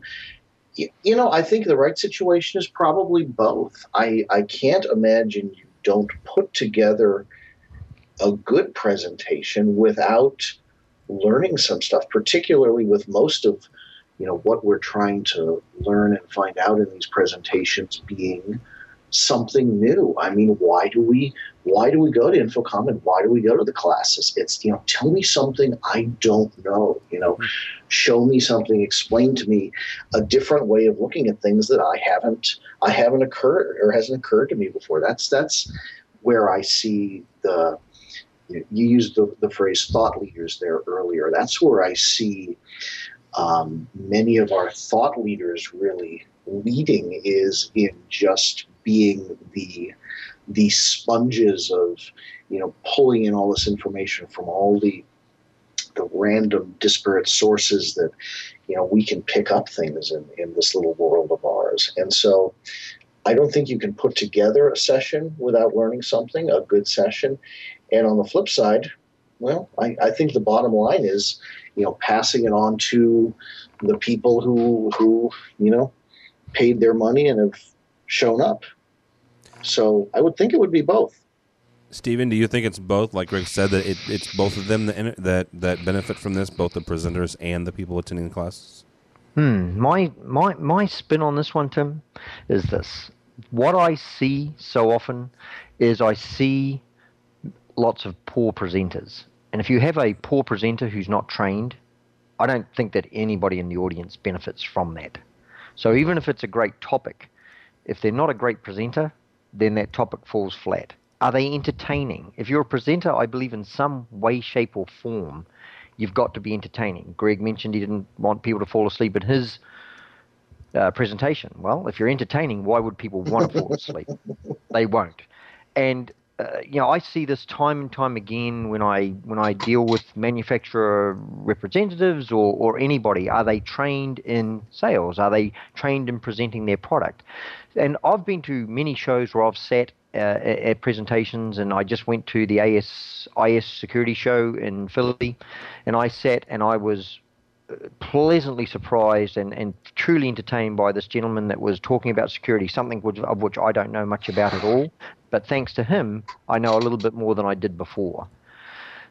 y- you know, I think the right situation is probably both. I, I can't imagine you don't put together a good presentation without learning some stuff, particularly with most of you know what we're trying to learn and find out in these presentations being something new. I mean, why do we why do we go to InfoComm and why do we go to the classes? It's you know, tell me something I don't know. You know, hmm. show me something, explain to me a different way of looking at things that I haven't I haven't occurred or hasn't occurred to me before. That's that's where I see the you, you used the, the phrase thought leaders there earlier. That's where I see um, many of our thought leaders really leading is in just being the the sponges of you know pulling in all this information from all the the random disparate sources that you know we can pick up things in, in this little world of ours. And so i don't think you can put together a session without learning something a good session. And on the flip side well i, I think the bottom line is you know passing it on to the people who who you know paid their money and have shown up so I would think it would be both. Stephen, do you think it's both? Like Greg said, that it, it's both of them that, that that benefit from this, both the presenters and the people attending the classes. Hmm. My my my spin on this one, Tim, is this: what I see so often is I see lots of poor presenters, and if you have a poor presenter who's not trained, I don't think that anybody in the audience benefits from that. So even if it's a great topic, if they're not a great presenter, then that topic falls flat. Are they entertaining? If you're a presenter, I believe in some way, shape, or form, you've got to be entertaining. Greg mentioned he didn't want people to fall asleep in his uh, presentation. Well, if you're entertaining, why would people want to fall asleep? [LAUGHS] they won't. And uh, you know, I see this time and time again when I when I deal with manufacturer representatives or, or anybody. Are they trained in sales? Are they trained in presenting their product? And I've been to many shows where I've sat uh, at presentations, and I just went to the AS IS security show in Philly, and I sat and I was pleasantly surprised and, and truly entertained by this gentleman that was talking about security, something which, of which I don't know much about at all. But thanks to him, I know a little bit more than I did before.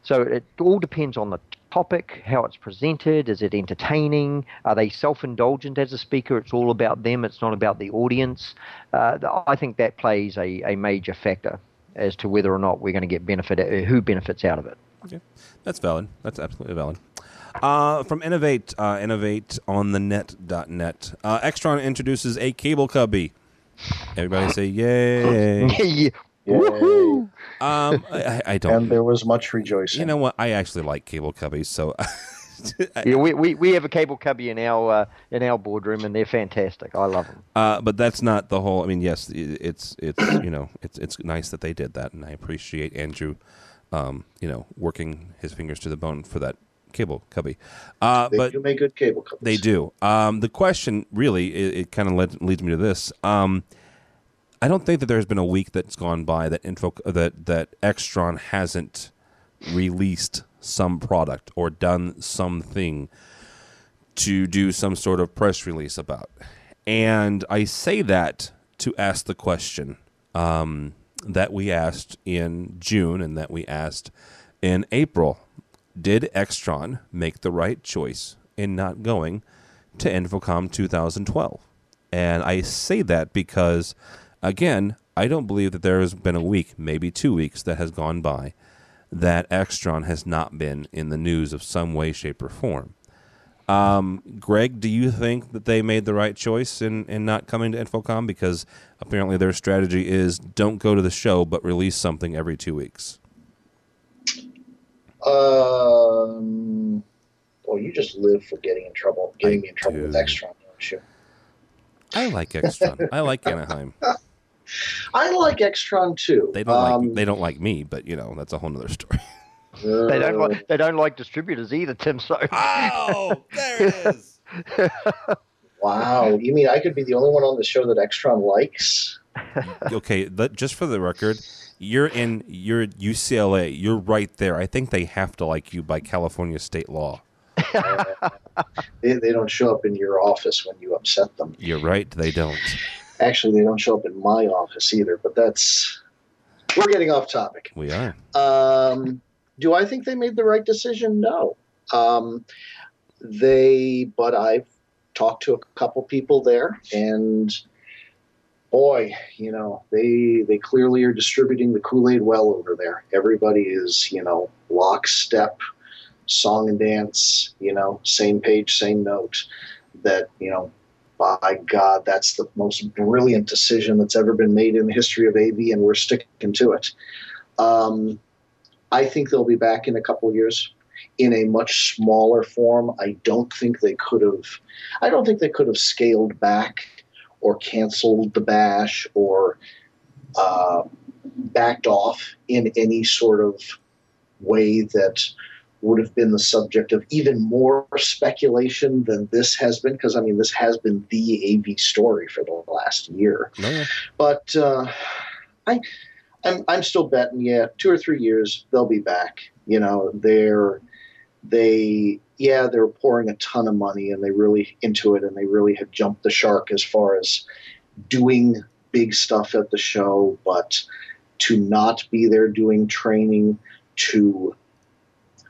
So it all depends on the topic, how it's presented, is it entertaining, are they self indulgent as a speaker? It's all about them, it's not about the audience. Uh, I think that plays a, a major factor as to whether or not we're going to get benefit, uh, who benefits out of it. Okay. That's valid. That's absolutely valid. Uh, from Innovate, uh, innovate on the net.net. Uh, Extron introduces a cable cubby. Everybody say yay. [LAUGHS] yeah. Woohoo! Um, I, I, don't. And there was much rejoicing. You know what? I actually like cable cubbies, so. [LAUGHS] yeah, we, we, we have a cable cubby in our uh, in our boardroom, and they're fantastic. I love them. Uh, but that's not the whole. I mean, yes, it's it's [COUGHS] you know it's it's nice that they did that, and I appreciate Andrew, um, you know, working his fingers to the bone for that cable cubby. Uh, they but do make good cable cubbies. They do. Um, the question really, it, it kind of leads me to this. Um, I don't think that there's been a week that's gone by that info that that Extron hasn't released some product or done something to do some sort of press release about. And I say that to ask the question um, that we asked in June and that we asked in April did Extron make the right choice in not going to InfoComm 2012? And I say that because, again, I don't believe that there has been a week, maybe two weeks, that has gone by that Extron has not been in the news of some way, shape, or form. Um, Greg, do you think that they made the right choice in, in not coming to InfoComm? Because apparently their strategy is don't go to the show, but release something every two weeks. Um, well, you just live for getting in trouble, getting I me in trouble do. with Extron, don't you? I like Extron. I like Anaheim. [LAUGHS] I like Extron too. They don't um, like they don't like me, but you know that's a whole other story. Uh, they don't like they don't like distributors either, Tim. So oh, there it is. [LAUGHS] wow, you mean I could be the only one on the show that Extron likes? [LAUGHS] okay, just for the record, you're in you're UCLA. You're right there. I think they have to like you by California state law. [LAUGHS] they, they don't show up in your office when you upset them. You're right. They don't. Actually, they don't show up in my office either. But that's we're getting off topic. We are. Um, do I think they made the right decision? No. Um, they, but I've talked to a couple people there, and boy, you know, they they clearly are distributing the Kool Aid well over there. Everybody is, you know, lockstep, song and dance, you know, same page, same note. That you know, by God, that's the most brilliant decision that's ever been made in the history of AV, and we're sticking to it. Um, I think they'll be back in a couple of years in a much smaller form. I don't think they could have. I don't think they could have scaled back or canceled the bash or uh, backed off in any sort of way that would have been the subject of even more speculation than this has been because i mean this has been the av story for the last year yeah. but uh, i I'm, I'm still betting yeah two or three years they'll be back you know they're they yeah they're pouring a ton of money and they really into it and they really have jumped the shark as far as doing big stuff at the show but to not be there doing training to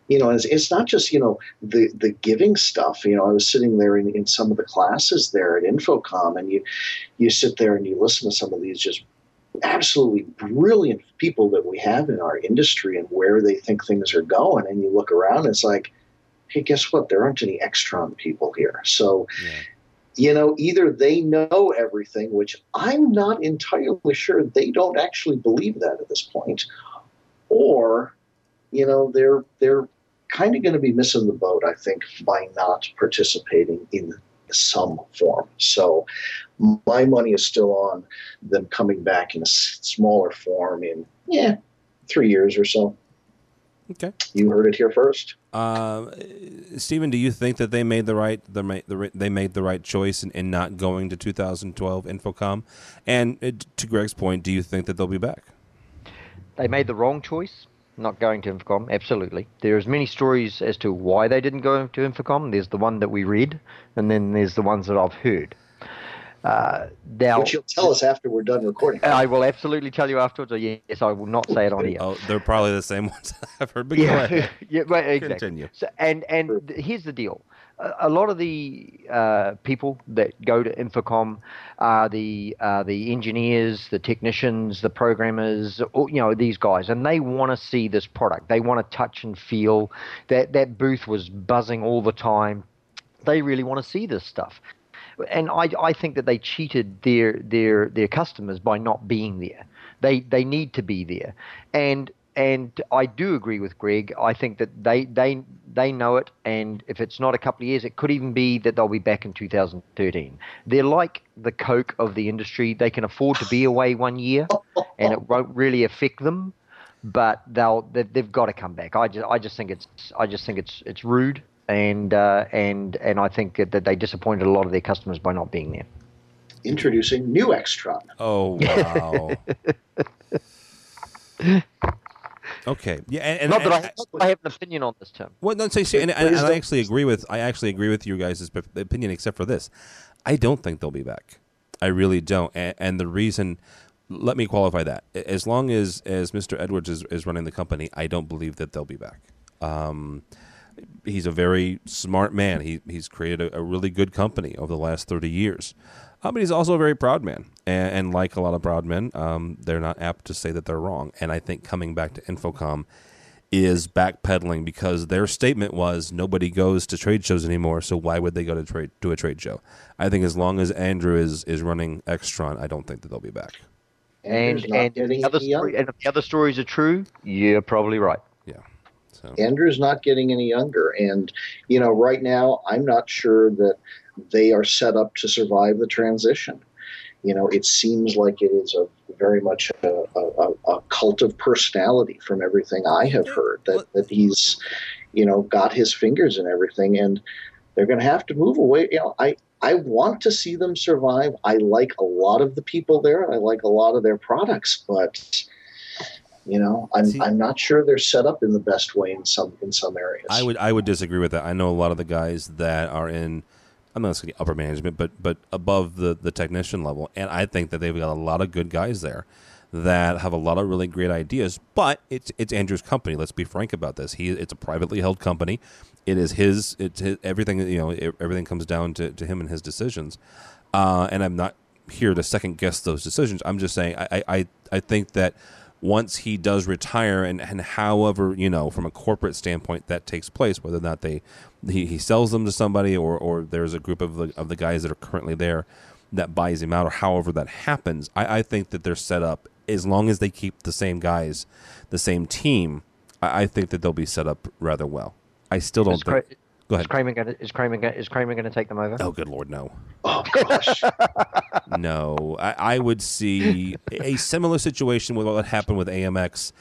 you know it's, it's not just you know the the giving stuff. You know i was sitting there in, in some of the classes there at InfoComm and you you sit there and you listen to some of these just absolutely brilliant people that we have in our industry and where they think things are going. And you look around it's like hey guess what? There aren't any extron people here. So you know either they know everything which i'm not entirely sure they don't actually believe that at this point or you know they're they're kind of going to be missing the boat i think by not participating in some form so my money is still on them coming back in a smaller form in yeah three years or so Okay. you heard it here first Uh, Stephen, do you think that they made the right the, ma- the ri- they made the right choice in, in not going to 2012 InfoComm? And uh, to Greg's point, do you think that they'll be back? They made the wrong choice, not going to InfoComm. Absolutely. there There's many stories as to why they didn't go to InfoComm. There's the one that we read, and then there's the ones that I've heard. Uh, now, which you'll tell us after we're done recording I will absolutely tell you afterwards. Or yes, I will not say it on here. Oh, they're probably the same [LAUGHS] ones I've heard. [LAUGHS] But go yeah, ahead. yeah, right, exactly. Continue. So, and and here's the deal: a, lot of the uh, people that go to InfoComm are the uh, the engineers, the technicians, the programmers, you know these guys, and they want to see this product. They want to touch and feel. That that booth was buzzing all the time. They really want to see this stuff. And I, I think that they cheated their their their customers by not being there. They they need to be there, and and I do agree with Greg. I think that they they they know it, and if it's not a couple of years, it could even be that they'll be back in 2013. They're like the Coke of the industry. They can afford to be away one year, and it won't really affect them. But they'll they've, they've got to come back. I just I just think it's I just think it's it's rude, and uh, and and I think that they disappointed a lot of their customers by not being there. introducing new extron Oh wow. [LAUGHS] okay. Yeah. And, and not that I, and- not that I have an opinion on this term. Well, no, say, say, and, and, and I actually agree with I actually agree with you guys' opinion, except for this. I don't think they'll be back. I really don't, and, and the reason. Let me qualify that. As long as as Mr. Edwards is, is running the company, I don't believe that they'll be back. Um, he's a very smart man. He he's created a, a really good company over the last thirty years. Uh, but he's also a very proud man, and, and like a lot of proud men, um, they're not apt to say that they're wrong. And I think coming back to InfoComm is backpedaling because their statement was nobody goes to trade shows anymore, so why would they go to trade to a trade show? I think as long as Andrew is is running Extron, I don't think that they'll be back. And and if, the other story, and if the other stories are true, you're probably right. Yeah. So Andrew's not getting any younger. And, you know, right now, I'm not sure that they are set up to survive the transition. You know, it seems like it is a very much a, a, a cult of personality from everything I have heard, that, that he's, you know, got his fingers in everything. And they're going to have to move away. You know, I, I want to see them survive. I like a lot of the people there, and I like a lot of their products, but you know, I'm, See- I'm not sure they're set up in the best way in some in some areas. I would I would disagree with that. I know a lot of the guys that are in I'm not to upper management, but but above the the technician level, and I think that they've got a lot of good guys there that have a lot of really great ideas. But it's it's Andrew's company. Let's be frank about this. He it's a privately held company. It is his. It's his, everything. You know, everything comes down to, to him and his decisions. Uh, and I'm not here to second guess those decisions. I'm just saying I I, I think that once he does retire and, and however you know from a corporate standpoint that takes place whether or not they he, he sells them to somebody or or there's a group of the of the guys that are currently there that buys him out or however that happens I, I think that they're set up as long as they keep the same guys the same team I, I think that they'll be set up rather well. I still don't think Go ahead. Is Kramer going to is Kramer gonna, is Kramer going to take them over? Oh, good lord, no. Oh gosh. [LAUGHS] no, I, I, would see a similar situation with what happened with AMX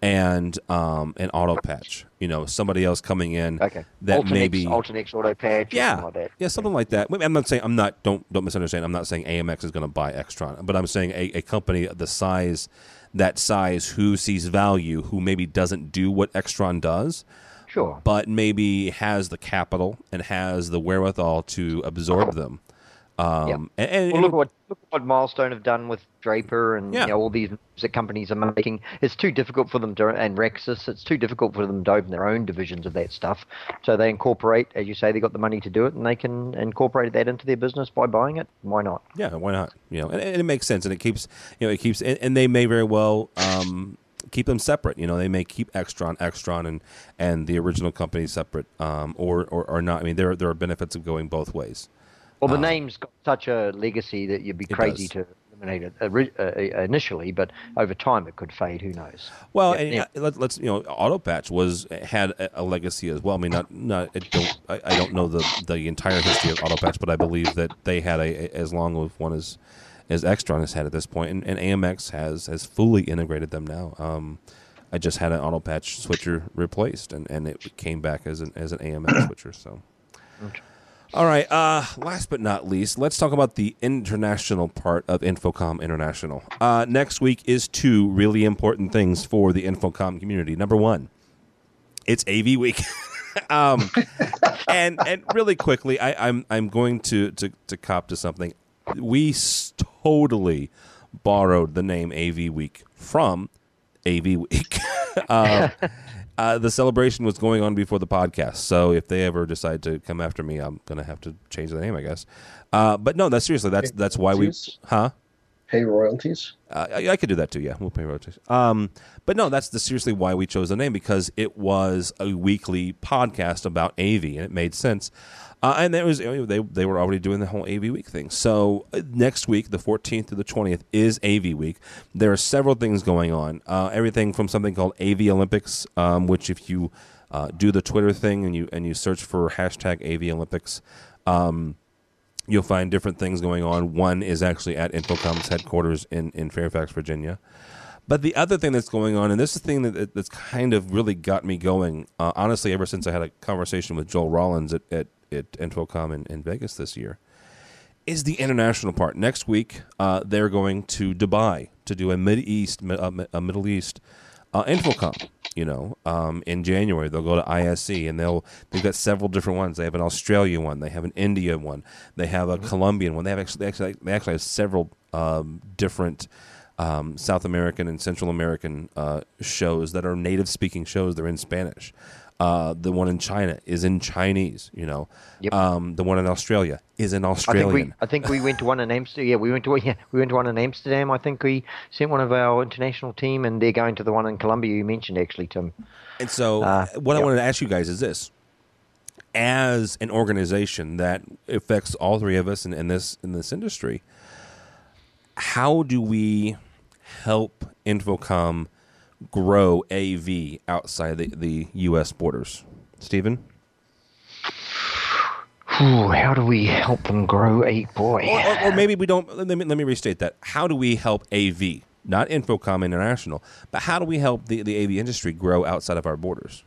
and um an Autopatch. You know, somebody else coming in okay. that Altinex, maybe Altinex auto patch. Yeah, like yeah, something like that. I'm not saying I'm not. Don't don't misunderstand. I'm not saying AMX is going to buy Extron, but I'm saying a, a company the size that size who sees value, who maybe doesn't do what Extron does Sure. But maybe has the capital and has the wherewithal to absorb them. Um, yeah. and, and, well, look, what, look what Milestone have done with Draper and yeah. you know, all these music companies are making. It's too difficult for them to, and Rexus, it's too difficult for them to open their own divisions of that stuff. So they incorporate, as you say, they got the money to do it, and they can incorporate that into their business by buying it. Why not? Yeah, why not? You know, and, and it makes sense, and it keeps, you know, it keeps, and, and they may very well. Um, keep them separate. You know, they may keep Extron, Extron, and and the original company separate, um, or, or or not. I mean, there there are benefits of going both ways. Well, the um, name's got such a legacy that you'd be crazy to eliminate it uh, uh, initially, but over time it could fade. Who knows? Well, yeah, and yeah. let, us you know, Autopatch was had a, a, legacy as well. I mean, not not I don't I, I, don't know the the entire history of Autopatch, but I believe that they had a, a as long of one as as Extron has had at this point, and, and AMX has has fully integrated them now. Um, I just had an Autopatch switcher replaced, and, and it came back as an as an AMX [COUGHS] switcher. So, okay. all right. Uh, last but not least, let's talk about the international part of InfoComm International. Uh, next week is two really important things for the InfoComm community. Number one, it's AV week. [LAUGHS] um, and and really quickly, I, I'm I'm going to to to cop to something we totally borrowed the name AV Week from AV Week. uh, [LAUGHS] uh, the celebration was going on before the podcast, so if they ever decide to come after me, I'm gonna have to change the name, I guess. Uh, but no, that's seriously. That's that's why we, huh? Pay royalties. Uh, I, I, could do that too. Yeah, we'll pay royalties. Um, but no, that's the, seriously why we chose the name because it was a weekly podcast about AV, and it made sense. Uh, and there was they they were already doing the whole AV week thing. So uh, next week, the 14th to the 20th, is AV week. There are several things going on. Uh, everything from something called AV Olympics, um, which if you uh, do the Twitter thing and you and you search for hashtag AV Olympics. Um, you'll find different things going on. One is actually at InfoComm's headquarters in, in Fairfax, Virginia. But the other thing that's going on, and this is the thing that, that's kind of really got me going, uh, honestly, ever since I had a conversation with Joel Rollins at, at at InfoComm in, in Vegas this year is the international part. Next week, uh, they're going to Dubai to do a Mid East, a Middle East uh, InfoComm. You know, um, in January they'll go to ISE and they'll they've got several different ones. They have an Australia one, they have an India one, they have a mm-hmm. Colombian one. They have actually they actually, they actually have several um, different. Um, South American and Central American uh, shows that are native speaking shows. They're in Spanish. Uh, the one in China is in Chinese. You know, yep. um, the one in Australia is in Australian. I think we, I think we went to one in Amsterdam. Yeah, we went to [LAUGHS] yeah, we went to one in Amsterdam. I think we sent one of our international team, and they're going to the one in Colombia you mentioned actually, Tim. And so, uh, what yep. I wanted to ask you guys is this: as an organization that affects all three of us in, in this in this industry, how do we help InfoComm? Grow AV outside the, the U.S. borders? Stephen? Ooh, how do we help them grow a boy? Or, or, or, maybe we don't. Let me, let me restate that. How do we help AV, not InfoComm International, but how do we help the, the AV industry grow outside of our borders?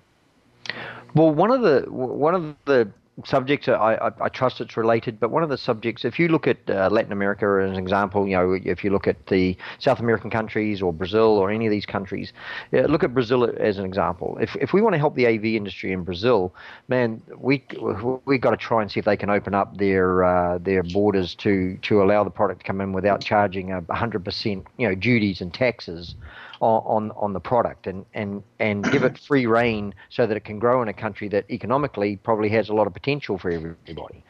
Well, one of the one of the subjects, I, I, I, trust it's related, but one of the subjects, if you look at uh, Latin America as an example, you know, if you look at the South American countries or Brazil or any of these countries, look at Brazil as an example. If, if we want to help the AV industry in Brazil, man, we we got to try and see if they can open up their uh, their borders to to allow the product to come in without charging a hundred percent, you know, duties and taxes on, on, the product and, and, and give it free reign so that it can grow in a country that economically probably has a lot of potential for everybody.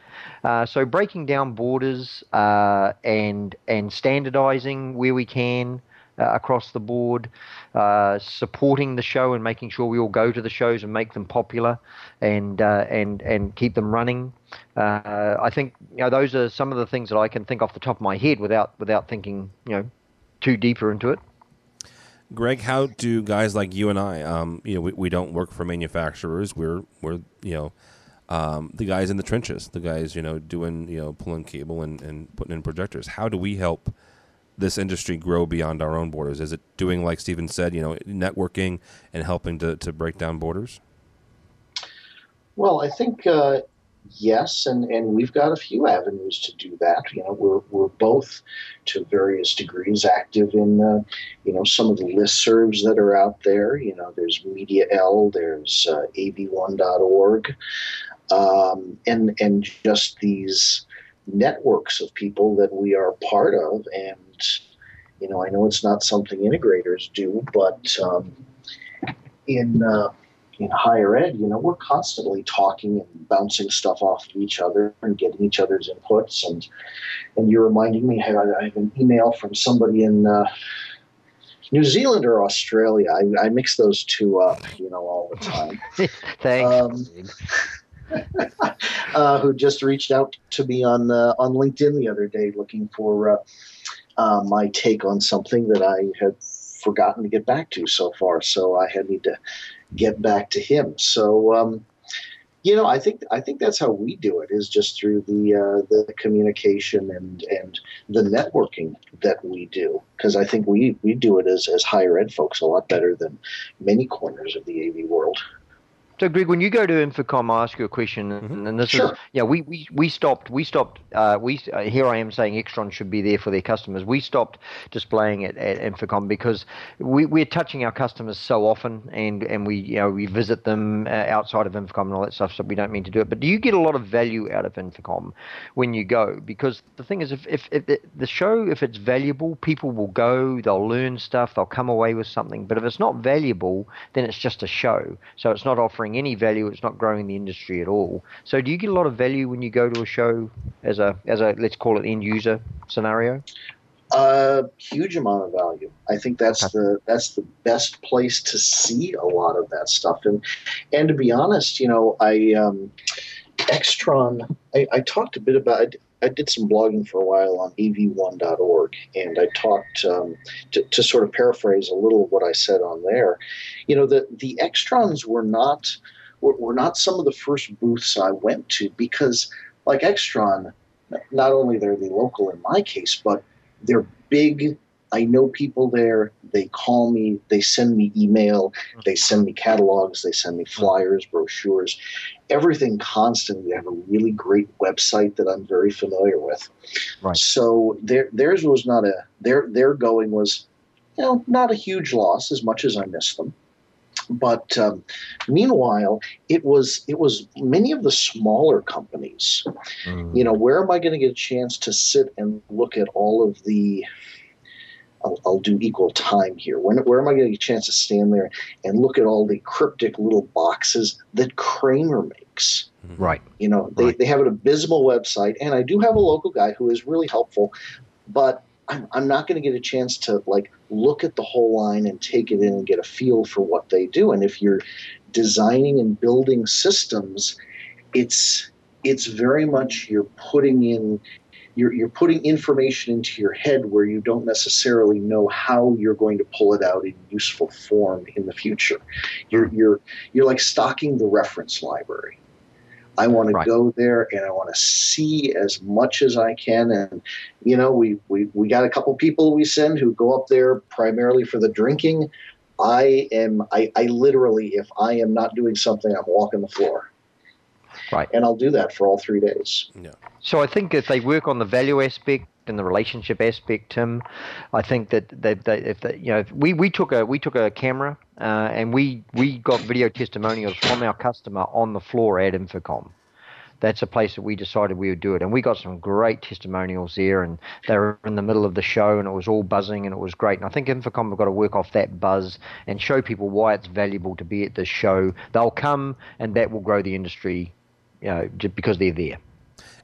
Uh, so breaking down borders uh, and and standardizing where we can uh, across the board, uh, supporting the show and making sure we all go to the shows and make them popular and uh, and and keep them running. Uh, I think you know those are some of the things that I can think off the top of my head without without thinking you know too deeper into it. Greg, how do guys like you and I, um, you know, we, we don't work for manufacturers. We're we're you know, um, the guys in the trenches, the guys you know doing you know pulling cable and, and putting in projectors. How do we help this industry grow beyond our own borders? Is it doing like Stephen said, you know, networking and helping to to break down borders? Well, I think uh, yes, and, and we've got a few avenues to do that. You know, we're, we're both to various degrees active in, uh, you know, some of the listservs that are out there. You know, there's Media L, there's uh, av1.org, um, and, and just these networks of people that we are part of. And, you know, I know it's not something integrators do, but um, in, uh, in higher ed, you know, we're constantly talking and bouncing stuff off of each other and getting each other's inputs. And and you're reminding me, I have an email from somebody in uh, New Zealand or Australia. I, I, mix those two up, you know, all the time. [LAUGHS] Thanks. Um, [LAUGHS] uh, who just reached out to me on uh, on LinkedIn the other day, looking for uh, uh, my take on something that I had forgotten to get back to so far. So I had need to get back to him. So, um, you know, I think I think that's how we do it is just through the uh, the communication and and the networking that we do because I think we we do it as as higher ed folks a lot better than many corners of the AV world. So, Greg, when you go to InfoComm, I'll ask you a question, mm-hmm. and this sure. is yeah, we, we, we stopped we stopped uh, we uh, here I am saying Extron should be there for their customers. We stopped displaying it at InfoComm because we we're touching our customers so often, and and we you know we visit them uh, outside of InfoComm and all that stuff. So we don't mean to do it. But do you get a lot of value out of InfoComm when you go? Because the thing is, if if, if the show if it's valuable, people will go, they'll learn stuff, they'll come away with something. But if it's not valuable, then it's just a show. So it's not offering offering any value. It's not growing the industry at all. So, do you get a lot of value when you go to a show as a as a let's call it end user scenario? A huge amount of value. I think that's okay. the that's the best place to see a lot of that stuff. And and to be honest, you know, I um, Extron. I, I talked a bit about. I did some blogging for a while on av1.org, and I talked um, to, to, sort of paraphrase a little of what I said on there. You know, the the Extrons were not were, were not some of the first booths I went to because, like Extron, not only they're the local in my case, but they're big I know people there. They call me. They send me email. They send me catalogs. They send me flyers, brochures, everything constantly. They have a really great website that I'm very familiar with. Right. So their, theirs was not a their their going was, you know, not a huge loss as much as I miss them. But um, meanwhile, it was it was many of the smaller companies. Mm. You know, where am I going to get a chance to sit and look at all of the I'll, I'll, do equal time here. When, where am I getting a chance to stand there and look at all the cryptic little boxes that Kramer makes? Mm-hmm. Right. You know, they, right. they have an abysmal website, and I do have a local guy who is really helpful, but I'm, I'm not going to get a chance to like look at the whole line and take it in and get a feel for what they do. And if you're designing and building systems, it's it's very much you're putting in you're, you're putting information into your head where you don't necessarily know how you're going to pull it out in useful form in the future. You're, hmm. you're, you're like stocking the reference library. I want right. to go there and I want to see as much as I can. And, you know, we, we, we got a couple people we send who go up there primarily for the drinking. I am, I, I literally, if I am not doing something, I'm walking the floor. Right. And I'll do that for all three days. Yeah. So I think if they work on the value aspect and the relationship aspect, Tim, I think that they, they if they, you know, if we, we took a we took a camera uh, and we we got video testimonials from our customer on the floor at InfoComm. That's a place that we decided we would do it, and we got some great testimonials there. And they were in the middle of the show, and it was all buzzing, and it was great. And I think InfoComm have got to work off that buzz and show people why it's valuable to be at this show. They'll come, and that will grow the industry, just because they're there.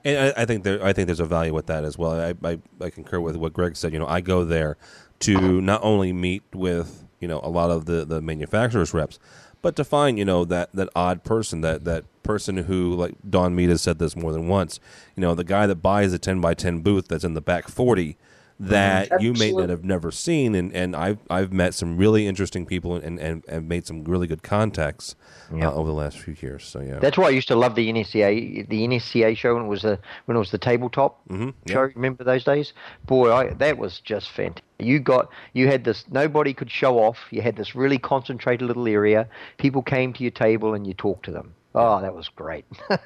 And I, I think there, I think there's a value with that as well. I, I, I concur with what Greg said. You know, I go there to not only meet with you know a lot of the the manufacturers reps, but to find you know that that odd person that that person who like Dawn Meade has said this more than once. You know, the guy that buys a ten by ten booth that's in the back forty that mm-hmm. you may not have never seen and, and I've I've met some really interesting people and, and, and made some really good contacts uh, over the last few years. So yeah, that's why I used to love the NSCA the NSCA show when it was the when it was the tabletop mm-hmm. show. Remember those days? Boy, I, that was just fantastic. You got you had this nobody could show off. You had this really concentrated little area. People came to your table and you talked to them. Oh, that was great. [LAUGHS] and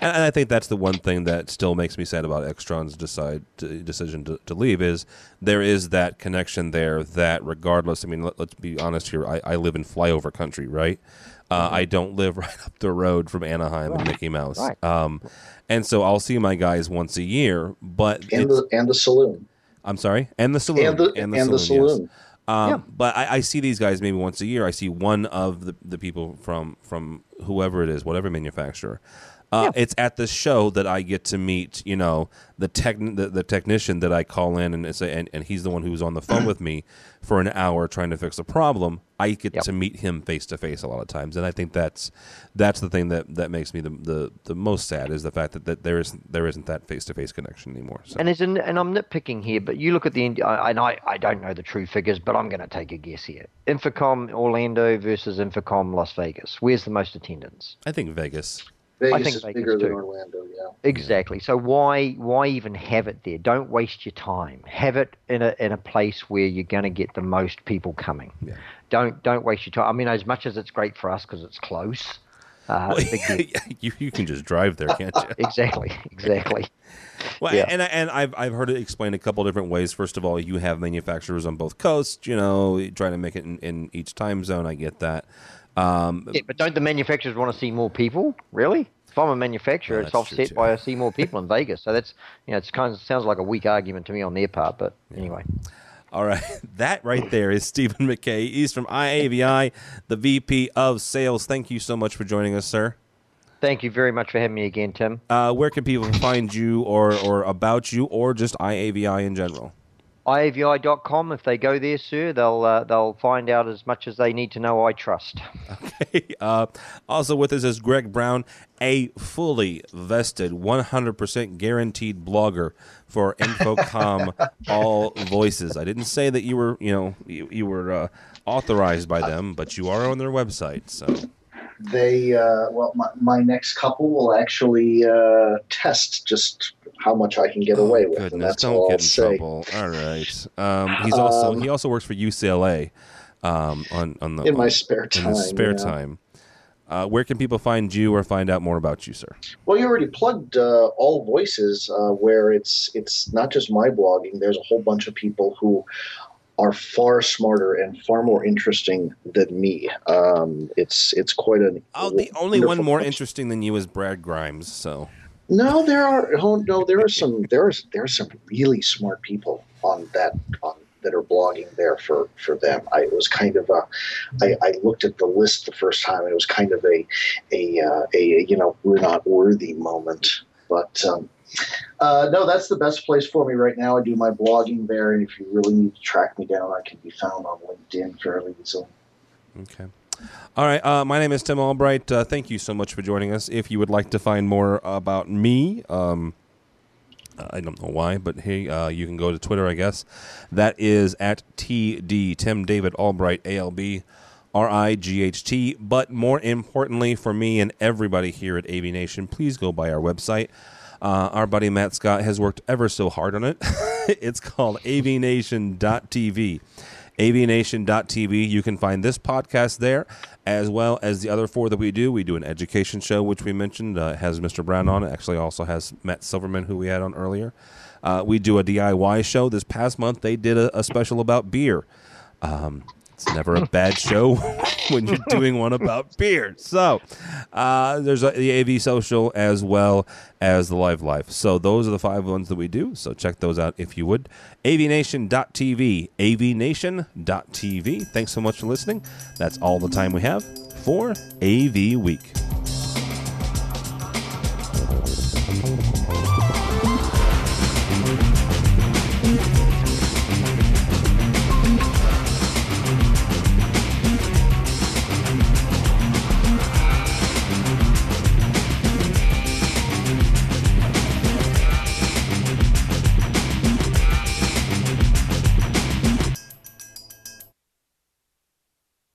I think that's the one thing that still makes me sad about Extron's decide to, decision to, to, leave is there is that connection there that regardless, I mean, let, us be honest here. I, I, live in flyover country, right? Uh, mm-hmm. I don't live [LAUGHS] right up the road from Anaheim right. and Mickey Mouse. Right. Um, and so I'll see my guys once a year, but and the and the saloon. I'm sorry, and the saloon, and the, and the and saloon. The saloon. Yes. Um, yeah. But I, I, see these guys maybe once a year. I see one of the, the people from from whoever it is, whatever manufacturer. Uh, yeah. It's at the show that I get to meet, you know, the tech the, the technician that I call in and say, and, and he's the one who's on the phone with me for an hour trying to fix a problem. I get yep. to meet him face to face a lot of times, and I think that's that's the thing that, that makes me the, the, the most sad is the fact that, that there isn't there isn't that face to face connection anymore. So. And an, and I'm nitpicking here, but you look at the and I I don't know the true figures, but I'm going to take a guess here. InfoComm Orlando versus InfoComm Las Vegas. Where's the most attendance? I think Vegas. Vegas I think is Vegas bigger too. than Orlando, yeah. Exactly. So why why even have it there? Don't waste your time. Have it in a in a place where you're going to get the most people coming. Yeah. Don't don't waste your time. I mean, as much as it's great for us because it's close. Uh, well, [LAUGHS] you you can just drive there, can't you? [LAUGHS] exactly. Exactly. [LAUGHS] Well, yeah. and and I've I've heard it explained a couple different ways. First of all, you have manufacturers on both coasts. You know, trying to make it in, in each time zone. I get that. Um, yeah, but don't the manufacturers want to see more people? Really? If I'm a manufacturer, it's offset by I see more people in Vegas. So that's you know, it's kind of sounds like a weak argument to me on their part. But yeah. anyway. All right, [LAUGHS] that right there is Stephen McKay. He's from IAVI, the VP of Sales. Thank you so much for joining us, sir. Thank you very much for having me again, Tim. Uh, where can people find you, or or about you, or just IAVI in general? iavi.com. If they go there, sir, they'll uh, they'll find out as much as they need to know. I trust. Okay. Uh, also with us is Greg Brown, a fully vested, 100% guaranteed blogger for InfoComm [LAUGHS] All Voices. I didn't say that you were, you know, you, you were uh, authorized by them, but you are on their website. So they uh, well my, my next couple will actually uh, test just how much I can get oh, away with. Goodness, and that's don't all get in say. trouble. All right. Um, he's also um, he also works for UCLA um, on on the in my spare time. In spare yeah. time. Uh, where can people find you or find out more about you, sir? Well, you already plugged uh, All Voices, uh, where it's it's not just my blogging. There's a whole bunch of people who are far smarter and far more interesting than me. Um, it's it's quite an. Oh, the only one more interesting than you is Brad Grimes. So. No, there are oh, no, there are some there's there are some really smart people on that on that are blogging there for for them. I it was kind of a I, I looked at the list the first time. And it was kind of a a uh, a you know we're not worthy moment, but. Um, uh, no, that's the best place for me right now. I do my blogging there, and if you really need to track me down, I can be found on LinkedIn fairly easily. Okay. All right. Uh, my name is Tim Albright. Uh, thank you so much for joining us. If you would like to find more about me, um, I don't know why, but hey, uh, you can go to Twitter, I guess. That is at TD, Tim David Albright, A L B R I G H T. But more importantly for me and everybody here at AV Nation, please go by our website. Uh, our buddy Matt Scott has worked ever so hard on it. [LAUGHS] it's called avnation.tv avnation.tv. You can find this podcast there, as well as the other four that we do. We do an education show, which we mentioned uh, has Mr. Brown on. It actually also has Matt Silverman, who we had on earlier. Uh, we do a DIY show. This past month, they did a, a special about beer. Um, it's never a bad show [LAUGHS] when you're doing one about beer. So uh, there's the AV Social as well as the Live Life. So those are the five ones that we do. So check those out if you would. avnation.tv, avnation.tv. Thanks so much for listening. That's all the time we have for AV Week.